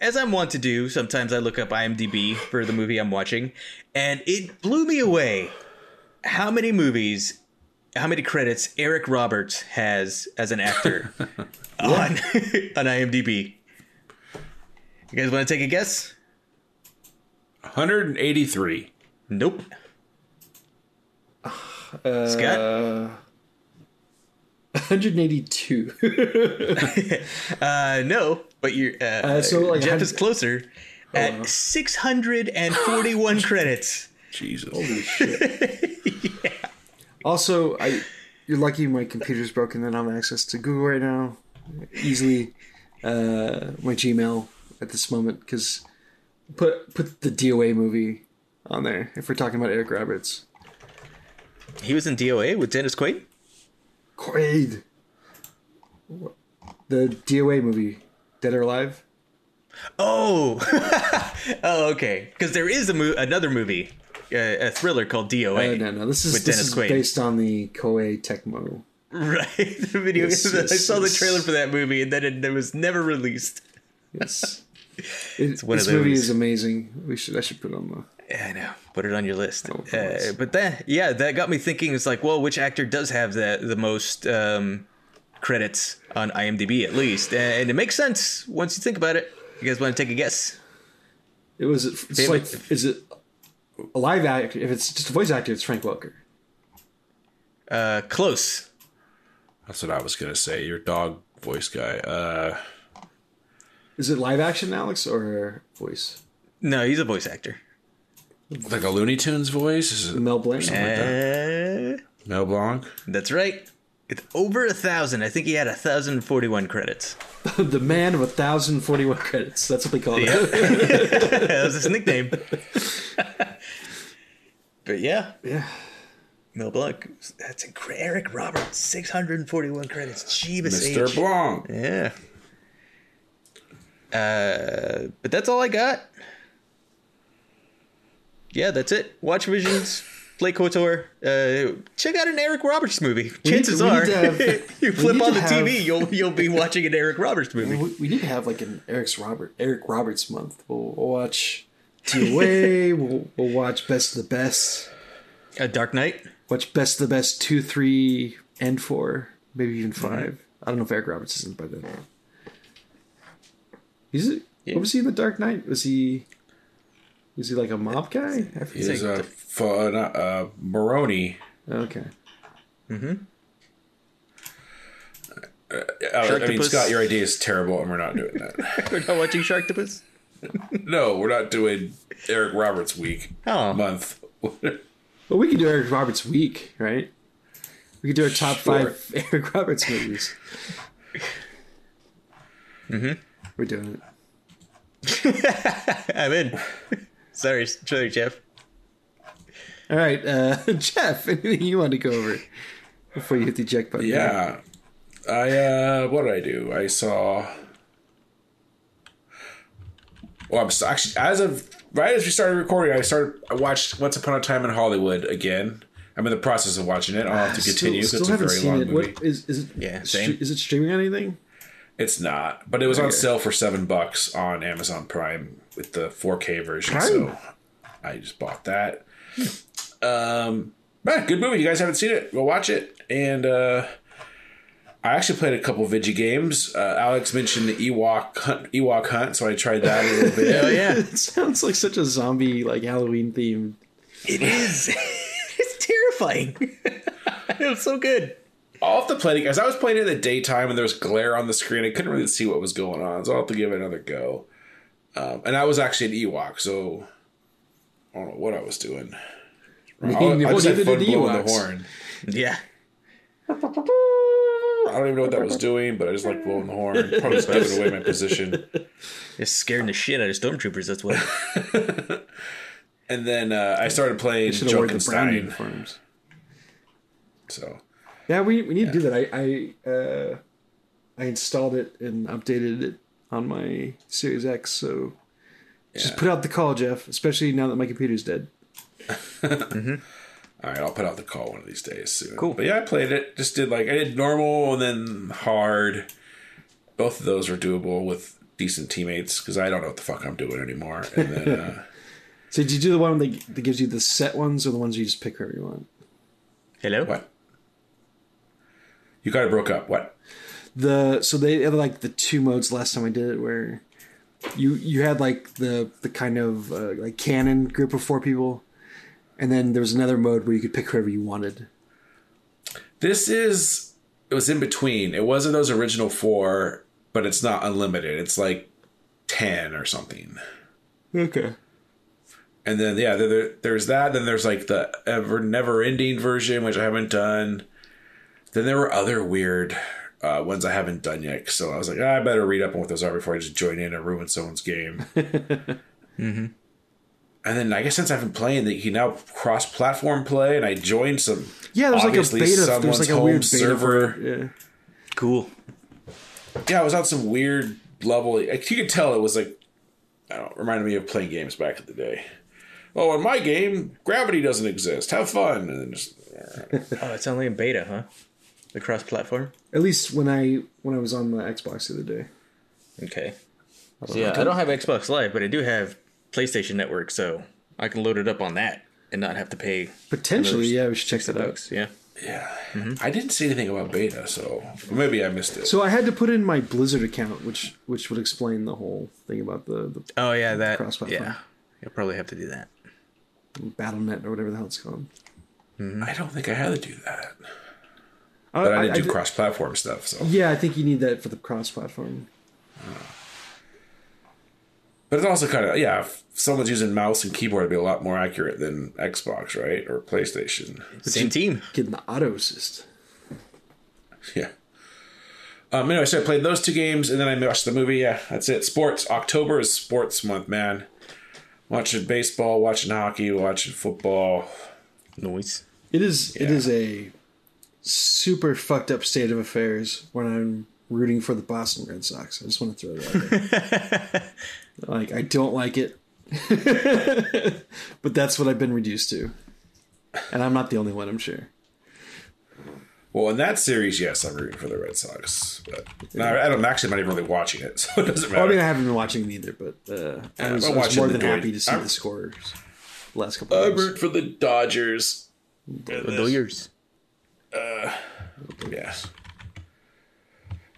Speaker 3: as I'm wont to do, sometimes I look up IMDb for the movie I'm watching, and it blew me away how many movies, how many credits Eric Roberts has as an actor on on IMDb. You guys want to take a guess?
Speaker 1: 183.
Speaker 3: Nope.
Speaker 2: Uh,
Speaker 3: Scott?
Speaker 2: 182.
Speaker 3: Uh, no, but you're uh,
Speaker 2: so, like,
Speaker 3: Jeff
Speaker 2: hun-
Speaker 3: is closer at 641 credits.
Speaker 1: Jesus.
Speaker 2: Holy shit. yeah. Also, I you're lucky my computer's broken and I have access to Google right now. Easily uh, my Gmail at this moment because put put the DOA movie on there if we're talking about Eric Roberts.
Speaker 3: He was in DOA with Dennis Quaid.
Speaker 2: Quaid. The DOA movie, Dead or Alive.
Speaker 3: Oh, oh, okay. Because there is a mo- another movie, uh, a thriller called DOA.
Speaker 2: Uh, no, no, this is
Speaker 3: with
Speaker 2: this
Speaker 3: Dennis
Speaker 2: is
Speaker 3: Quaid.
Speaker 2: based on the Koei Tecmo.
Speaker 3: Right, the video.
Speaker 2: Yes,
Speaker 3: I
Speaker 2: yes,
Speaker 3: saw the trailer for that movie, and then it, it was never released.
Speaker 2: Yes, it,
Speaker 3: one of
Speaker 2: this movie is amazing. We should I should put it on the.
Speaker 3: Yeah, I know. Put it on your list.
Speaker 2: Oh,
Speaker 3: uh, but that, yeah, that got me thinking. It's like, well, which actor does have the the most um, credits on IMDb at least? And it makes sense once you think about it. You guys want to take a guess?
Speaker 2: It was. It's
Speaker 3: Family-
Speaker 2: like. Is it a live actor? If it's just a voice actor, it's Frank Welker.
Speaker 3: Uh, close.
Speaker 1: That's what I was gonna say. Your dog voice guy. Uh,
Speaker 2: Is it live action, Alex, or voice?
Speaker 3: No, he's a voice actor.
Speaker 1: Like a Looney Tunes voice. Is it
Speaker 2: Mel Blanc.
Speaker 3: Uh,
Speaker 1: Mel Blanc?
Speaker 3: that's right. It's over a thousand. I think he had a thousand forty-one credits.
Speaker 2: the man of a thousand forty-one credits. That's what they call
Speaker 3: Yeah.
Speaker 2: it.
Speaker 3: that was his nickname. but yeah,
Speaker 2: yeah.
Speaker 3: Mel Blanc. That's incredible. Eric Roberts, six hundred and forty-one credits. Jeebus
Speaker 1: Mr.
Speaker 3: H.
Speaker 1: Blanc.
Speaker 3: Yeah. Uh, but that's all I got. Yeah, that's it. Watch Visions, play KOTOR. Uh, check out an Eric Roberts movie. Chances
Speaker 2: need
Speaker 3: are,
Speaker 2: have-
Speaker 3: you flip on the
Speaker 2: have-
Speaker 3: TV, you'll you'll be watching an Eric Roberts movie.
Speaker 2: We, we need to have like an Eric's Robert Eric Roberts month. We'll, we'll watch DOA. we'll, we'll watch Best of the Best.
Speaker 3: A Dark Knight.
Speaker 2: Watch Best of the Best two, three, and four, maybe even 5 I don't know if Eric Roberts isn't by then. He's
Speaker 3: Yeah.
Speaker 2: what was he in the Dark Knight? Was he was he like a mob guy? I.
Speaker 1: He's a fun, uh, Maroni.
Speaker 2: Okay.
Speaker 1: Uh, I mean, Scott, your idea is terrible, and we're not doing that.
Speaker 3: We're not watching Sharktopus.
Speaker 1: no, we're not doing Eric Roberts week
Speaker 3: Oh.
Speaker 1: month.
Speaker 2: Well, we could do Eric Roberts week, right? We could do our top
Speaker 1: Sure.
Speaker 2: five Eric Roberts movies. mm-hmm. We're doing it.
Speaker 3: I'm in. Sorry, sorry, Jeff.
Speaker 2: All right, uh, Jeff. Anything you want to go over before you hit the eject button?
Speaker 1: Yeah. I uh what did I do? I saw Well, I'm s- actually as of right as we started recording, I started I watched Once Upon a Time in Hollywood again. I'm in the process of watching it. I'll have to continue.
Speaker 2: Still,
Speaker 1: it's
Speaker 2: still
Speaker 1: a
Speaker 2: haven't
Speaker 1: very
Speaker 2: seen
Speaker 1: long
Speaker 2: it.
Speaker 1: movie.
Speaker 2: What is is it?
Speaker 3: Yeah,
Speaker 2: stre-
Speaker 3: same.
Speaker 2: Is it streaming on anything?
Speaker 1: It's not, but it was on
Speaker 2: Okay.
Speaker 1: sale for seven bucks on Amazon Prime with the 4K version.
Speaker 2: Prime?
Speaker 1: So I just bought that. Um, man, good movie. You guys haven't seen it? Go watch it. And uh, I actually played a couple Vigi games. Uh, Alex mentioned the Ewok hunt, Ewok hunt, so I tried that a little bit.
Speaker 3: Oh yeah,
Speaker 2: It sounds like such a zombie, like Halloween theme.
Speaker 3: it is. it's terrifying. it was so good.
Speaker 1: I'll have to play it, guys. I was playing it in the daytime and there was glare on the screen. I couldn't really see what was going on, so I'll have to give it another go. Um, and I was actually an Ewok, so I don't know what I was doing. I, I
Speaker 2: Well,
Speaker 1: just had fun blowing the horn.
Speaker 3: Yeah.
Speaker 1: I don't even know what that was doing, but I just like blowing the horn. Probably just giving away my position.
Speaker 3: It's scaring the shit out of stormtroopers. That's what.
Speaker 1: And then uh, I started playing
Speaker 2: Should the
Speaker 1: Junkenstein.
Speaker 2: uniforms.
Speaker 1: So
Speaker 2: Yeah, we, we need to do that. I I, uh, I installed it and updated it on my Series X. So just put out the call, Jeff. Especially now that my computer's dead.
Speaker 1: all right, I'll put out the call one of these days soon.
Speaker 3: Cool.
Speaker 1: But yeah, I played it. Just did like I did normal and then hard. Both of those are doable with decent teammates because I don't know what the fuck I'm doing anymore. And then uh,
Speaker 2: So did you do the one that, that gives you the set ones or the ones you just pick whoever you want?
Speaker 3: Hello.
Speaker 1: what? You got of broke up. What?
Speaker 2: The so they had like the two modes last time I did it where you you had like the the kind of uh, like canon group of four people, and then there was another mode where you could pick whoever you wanted.
Speaker 1: This is it was in between. It wasn't those original four, but it's not unlimited. It's like ten or something.
Speaker 2: Okay.
Speaker 1: And then yeah, there, there- there's that. Then there's like the ever never ending version, which I haven't done. Then there were other weird uh, ones I haven't done yet. So I was like, ah, I better read up on what those are before I just join in and ruin someone's game. mm-hmm. And then I guess since I've been playing, that you can now cross-platform play, and I joined some.
Speaker 2: Yeah, there's like a
Speaker 1: obviously
Speaker 2: beta. There's like a
Speaker 1: home
Speaker 2: weird beta
Speaker 1: server.
Speaker 2: For. Yeah.
Speaker 3: Cool.
Speaker 1: yeah, I was on some weird level. Like, you could tell it was like, I don't know, reminded me of playing games back in the day. Oh, in my game, gravity doesn't exist. Have fun, and then just
Speaker 3: Oh, it's only in beta, huh? The cross-platform.
Speaker 2: At least when I when I was on the Xbox the other day.
Speaker 3: Okay. So yeah, I don't have Xbox Live, but I do have PlayStation Network, so I can load it up on that and not have to pay
Speaker 2: Potentially, yeah, we should check that out.
Speaker 3: Yeah.
Speaker 1: Yeah,
Speaker 3: Mm-hmm.
Speaker 1: I didn't see anything about beta, so maybe I missed it.
Speaker 2: So I had to put in my Blizzard account, which which would explain the whole thing about the, the
Speaker 3: Oh yeah, that.
Speaker 2: Cross-platform.
Speaker 3: Yeah, you'll probably have to do that.
Speaker 2: Battle.net or whatever the hell it's called.
Speaker 1: I don't think I had to do that,
Speaker 2: I,
Speaker 1: but I didn't do cross-platform stuff. So,
Speaker 2: Yeah, I think you need that for the cross-platform.
Speaker 1: but it's also kind of yeah. If someone's using mouse and keyboard, it'd be a lot more accurate than Xbox, right, or PlayStation.
Speaker 3: Same team.
Speaker 2: Getting the auto assist.
Speaker 1: Yeah. Um, anyway, so I played those two games, and then I watched the movie. Yeah, that's it. Sports. October is sports month, man. Watching baseball, watching hockey, watching football.
Speaker 3: Noise.
Speaker 2: It is. It
Speaker 1: Yeah.
Speaker 2: is a super fucked up state of affairs when I'm rooting for the Boston Red Sox. I just want to throw that out like I don't like it, but that's what I've been reduced to, and I'm not the only one. I'm sure.
Speaker 1: Well, in that series, yes, I'm rooting for the Red Sox, but no, I don't actually. I'm not even really watching it, so it doesn't
Speaker 2: Well, I mean, I haven't been watching it either, but uh, I was,
Speaker 1: I'm
Speaker 2: was more than happy to see
Speaker 1: I'm-
Speaker 2: the scores. The last couple
Speaker 1: I
Speaker 2: of games.
Speaker 1: root for the Dodgers.
Speaker 3: Dodgers.
Speaker 1: Yeah.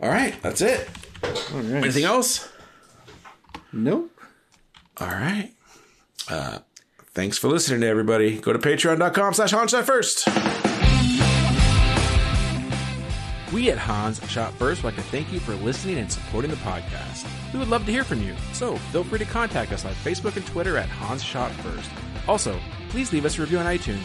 Speaker 1: All right, that's it.
Speaker 2: All right.
Speaker 1: Anything else?
Speaker 2: Nope.
Speaker 1: All right. Uh, thanks for listening to everybody. Go to patreon.com slash first.
Speaker 4: We at Hans Shot First would like to thank you for listening and supporting the podcast. We would love to hear from you, so feel free to contact us on Facebook and Twitter at Hans Shot First. Also, please leave us a review on iTunes.